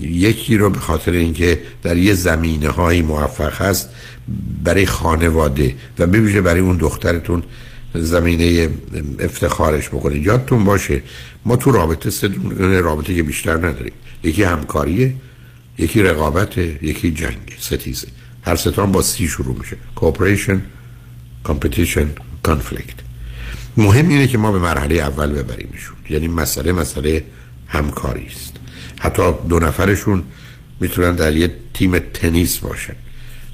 یکی رو به خاطر اینکه در یه زمینه های موفق هست برای خانواده و ببینید برای اون دخترتون زمینه افتخارش بکنید یادتون باشه ما تو رابطه سه رابطه که بیشتر نداریم. یکی همکاریه یکی رقابته یکی جنگ ستیزه. هر ستان با سی شروع میشه. Cooperation competition conflict. مهم اینه که ما به مرحله اول ببریمشون. یعنی مسئله مسئله همکاری است. حتی دو نفرشون می‌تونن در یه تیم تنیس باشن.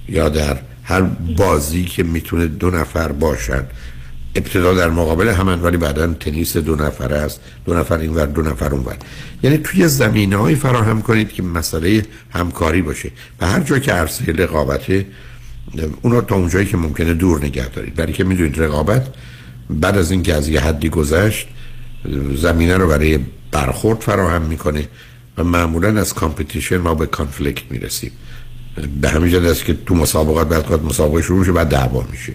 یا در هر بازی که می‌تونه دو نفر باشن. ابتدا در مقابل همن ولی بعدا تنیس دو نفره است. دو نفر این ور دو نفر اون ور. یعنی توی زمینه های فراهم کنید که مسئله همکاری باشه. و هر جا که عرصه رقابته اون تا اونجایی که ممکنه دور نگه دارید. برای که می‌دونید رقابت بعد از اینکه از یه حدی گذشت زمینه رو برای برخورد فراهم می‌کنه و معمولا از competition ما به conflict می‌رسیم. به همین جهت است که تو مسابقات بعد مسابقه شروع میشه بعد دعوا میشه.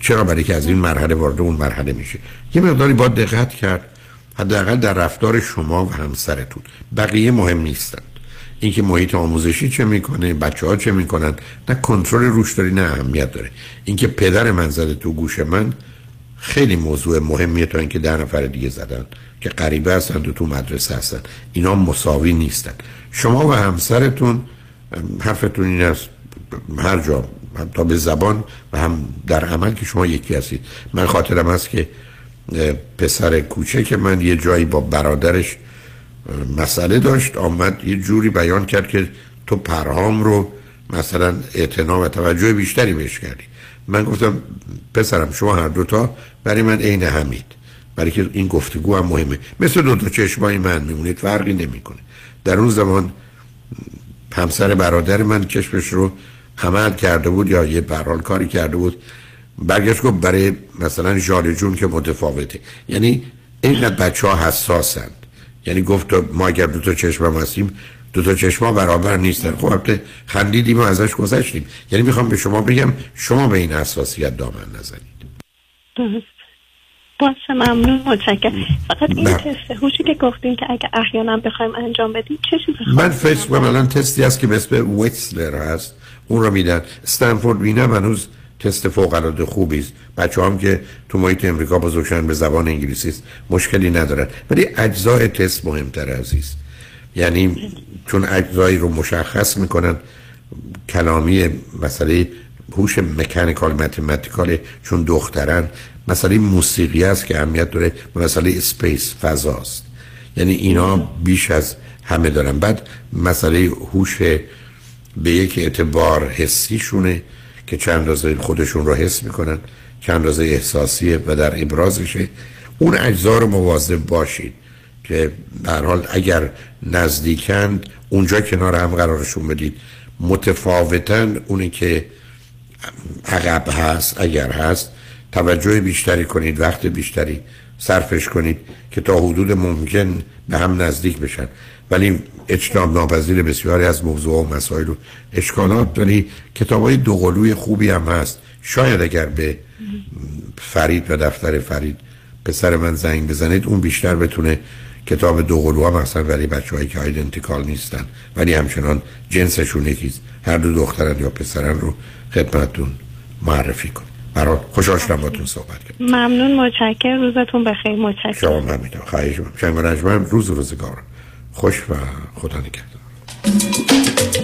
چرا؟ برای که از این مرحله وارد اون مرحله میشه. یه مقداری با دقت کرد. حداقل در رفتار شما و همسرتون. بقیه مهم نیستند اینکه محیط آموزشی چه می‌کنه بچه ها چه می‌کنن نه کنترل روش داری نه اهمیت داره. اینکه پدر من زده تو گوش من خیلی موضوع مهمیه تا اینکه ده نفر دیگه زدن که غریبه هستن و تو مدرسه هستن. اینا مساوی نیستن. شما و همسرتون حرفتون این است. هر جا تا به زبان و هم در عمل که شما یکی هستید. من خاطرم هست که پسر کوچک من یه جایی با برادرش مسئله داشت آمد یه جوری بیان کرد که تو پرهام رو مثلا اعتنا و توجه بیشتری بهش کردی. من گفتم پسرم شما هر دوتا برای من عین همید. برای که این گفتگو هم مهمه. مثل دو تا چشمای من میمونید فرقی نمی‌کنه. در اون زمان همسر برادر من کشمش رو عمل کرده بود یا یه برحال کاری کرده بود. برگشت گفت برای مثلا جال جون که متفاوته. یعنی اینقدر بچه ها حساسند یعنی گفت ما اگر دو تا چشم هستیم دو تا چشما برابر نیستن. خب البته خندیدیم و ازش گذشتیم. یعنی می‌خوام به شما بگم شما به این اساسیت دامن نزنید. درست. باشه ممنون متشکرم. فقط این نه. تست هوشی که گفتین که اگه احیانا بخوایم انجام بدیم چه چیزی من فکر کنم الان تستی هست که به اسم ویتسلر هست. اون رو میدن. استنفورد وینم هنوز تست فوق العاده خوبی است. بچه هم که تو محیط امریکا بزرگشن به زبان انگلیسی است مشکلی ندارن. ولی اجزای تست مهمتر عزیز. یعنی چون اجزایی رو مشخص می‌کنن کلامی مسئله هوش mechanical mathematical چون دخترن. مسئله موسیقی است که اهمیت داره. و مسئله space فضاست. یعنی اینا بیش از همه دارن. بعد مسئله هوش به یک اعتبار حسیشونه که چند اندازه خودشون رو حس می‌کنن چند اندازه احساسیه و در ابرازشه. اون اجزا رو مواظب باشید که در حال اگر نزدیکند اونجا کنار هم قرارشون بدید. متفاوتا اونی که عقب هست اگر هست توجه بیشتری کنید وقت بیشتری صرفش کنید که تا حدود ممکن به هم نزدیک بشن. ولی اجتناب ناپذیر بسیاری از موضوع و مسائل و اشکالات ولی کتاب های دوقلوی خوبی هم هست. شاید اگر به فرید و دفتر فرید پسر من زنگ بزنید اون بیشتر بتونه کتاب دوقلو هم اصلا برای بچه هایی که آیدنتیکال نیستن. ولی همچنان جنسشون یکیست. هر دو دخترن یا پسرن رو خدمتتون معرفی کن برای خوشحال شدم باتون صحبت کرد ممنون متشکر روزتون بخیر. متشکر شما من میدم خواهش می‌کنم. شنگ روز روزگار خوش و خدا نگهدار.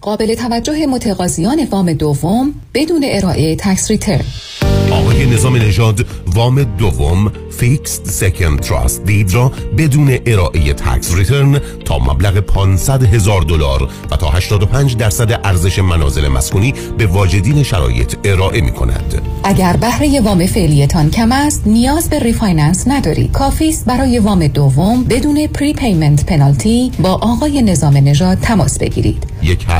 قابل توجه متقاضیان وام دوم بدون ارائه tax return آقای نظام نژاد وام دوم fixed second trust deed را بدون ارائه tax return تا مبلغ 500 هزار دلار و تا 85 درصد ارزش منازل مسکونی به واجدین شرایط ارائه می کند. اگر بهره وام فعلیتان کم است نیاز به refinance ندارید کافی است برای وام دوم بدون prepayment penalty با آقای نظام نژاد تماس بگیرید. 1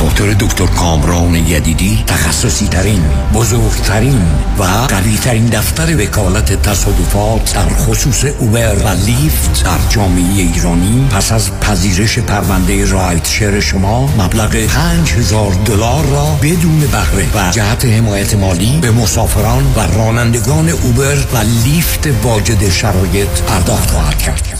دفاتر دکتر کامران یدیدی تخصصی ترین بزرگترین و قوی ترین دفتر وکالت تصادفات در خصوص اوبر و لیفت در جامعه ایرانی. پس از پذیرش پرونده رایت شیر شما مبلغ 5000 دلار را بدون بهره و جهت حمایت مالی به مسافران و رانندگان اوبر و لیفت واجد شرایط پرداخت خواهد کرد.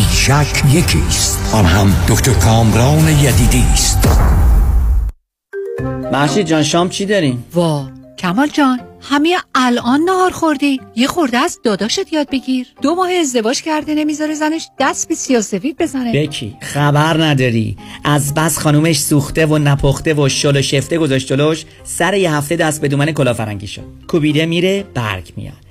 بیشک یکی است آن هم دکتر کامران یدیدی است محشید جان شام چی داریم؟ وا کمال جان همین الان نهار خوردی یه خورده از داداشت یاد بگیر دو ماه ازدواج کرده نمی‌ذاره زنش دست به سیاسفید بزنه. بکی خبر نداری. از بس خانومش سوخته و نپخته و شل و شفته گذاشت جلوش سر یه هفته دست به دومن کلافرنگی شد. کوبیده میره برگ میاد.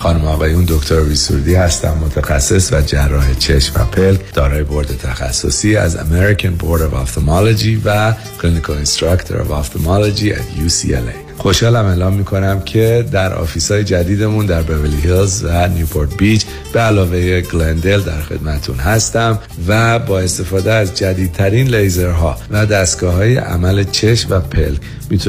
خانم آقایون دکتر ویسوردی هستم متخصص و جراح چشم و پلک دارای بورد تخصصی از American Board of Ophthalmology و Clinical Instructor of Ophthalmology at UCLA خوشحالم اعلام می کنم که در office های جدیدمون در بورلی هیلز و نیوپورت بیچ به علاوه گلندل در خدمتون هستم و با استفاده از جدیدترین لیزرها و دستگاه های عمل چشم و پلک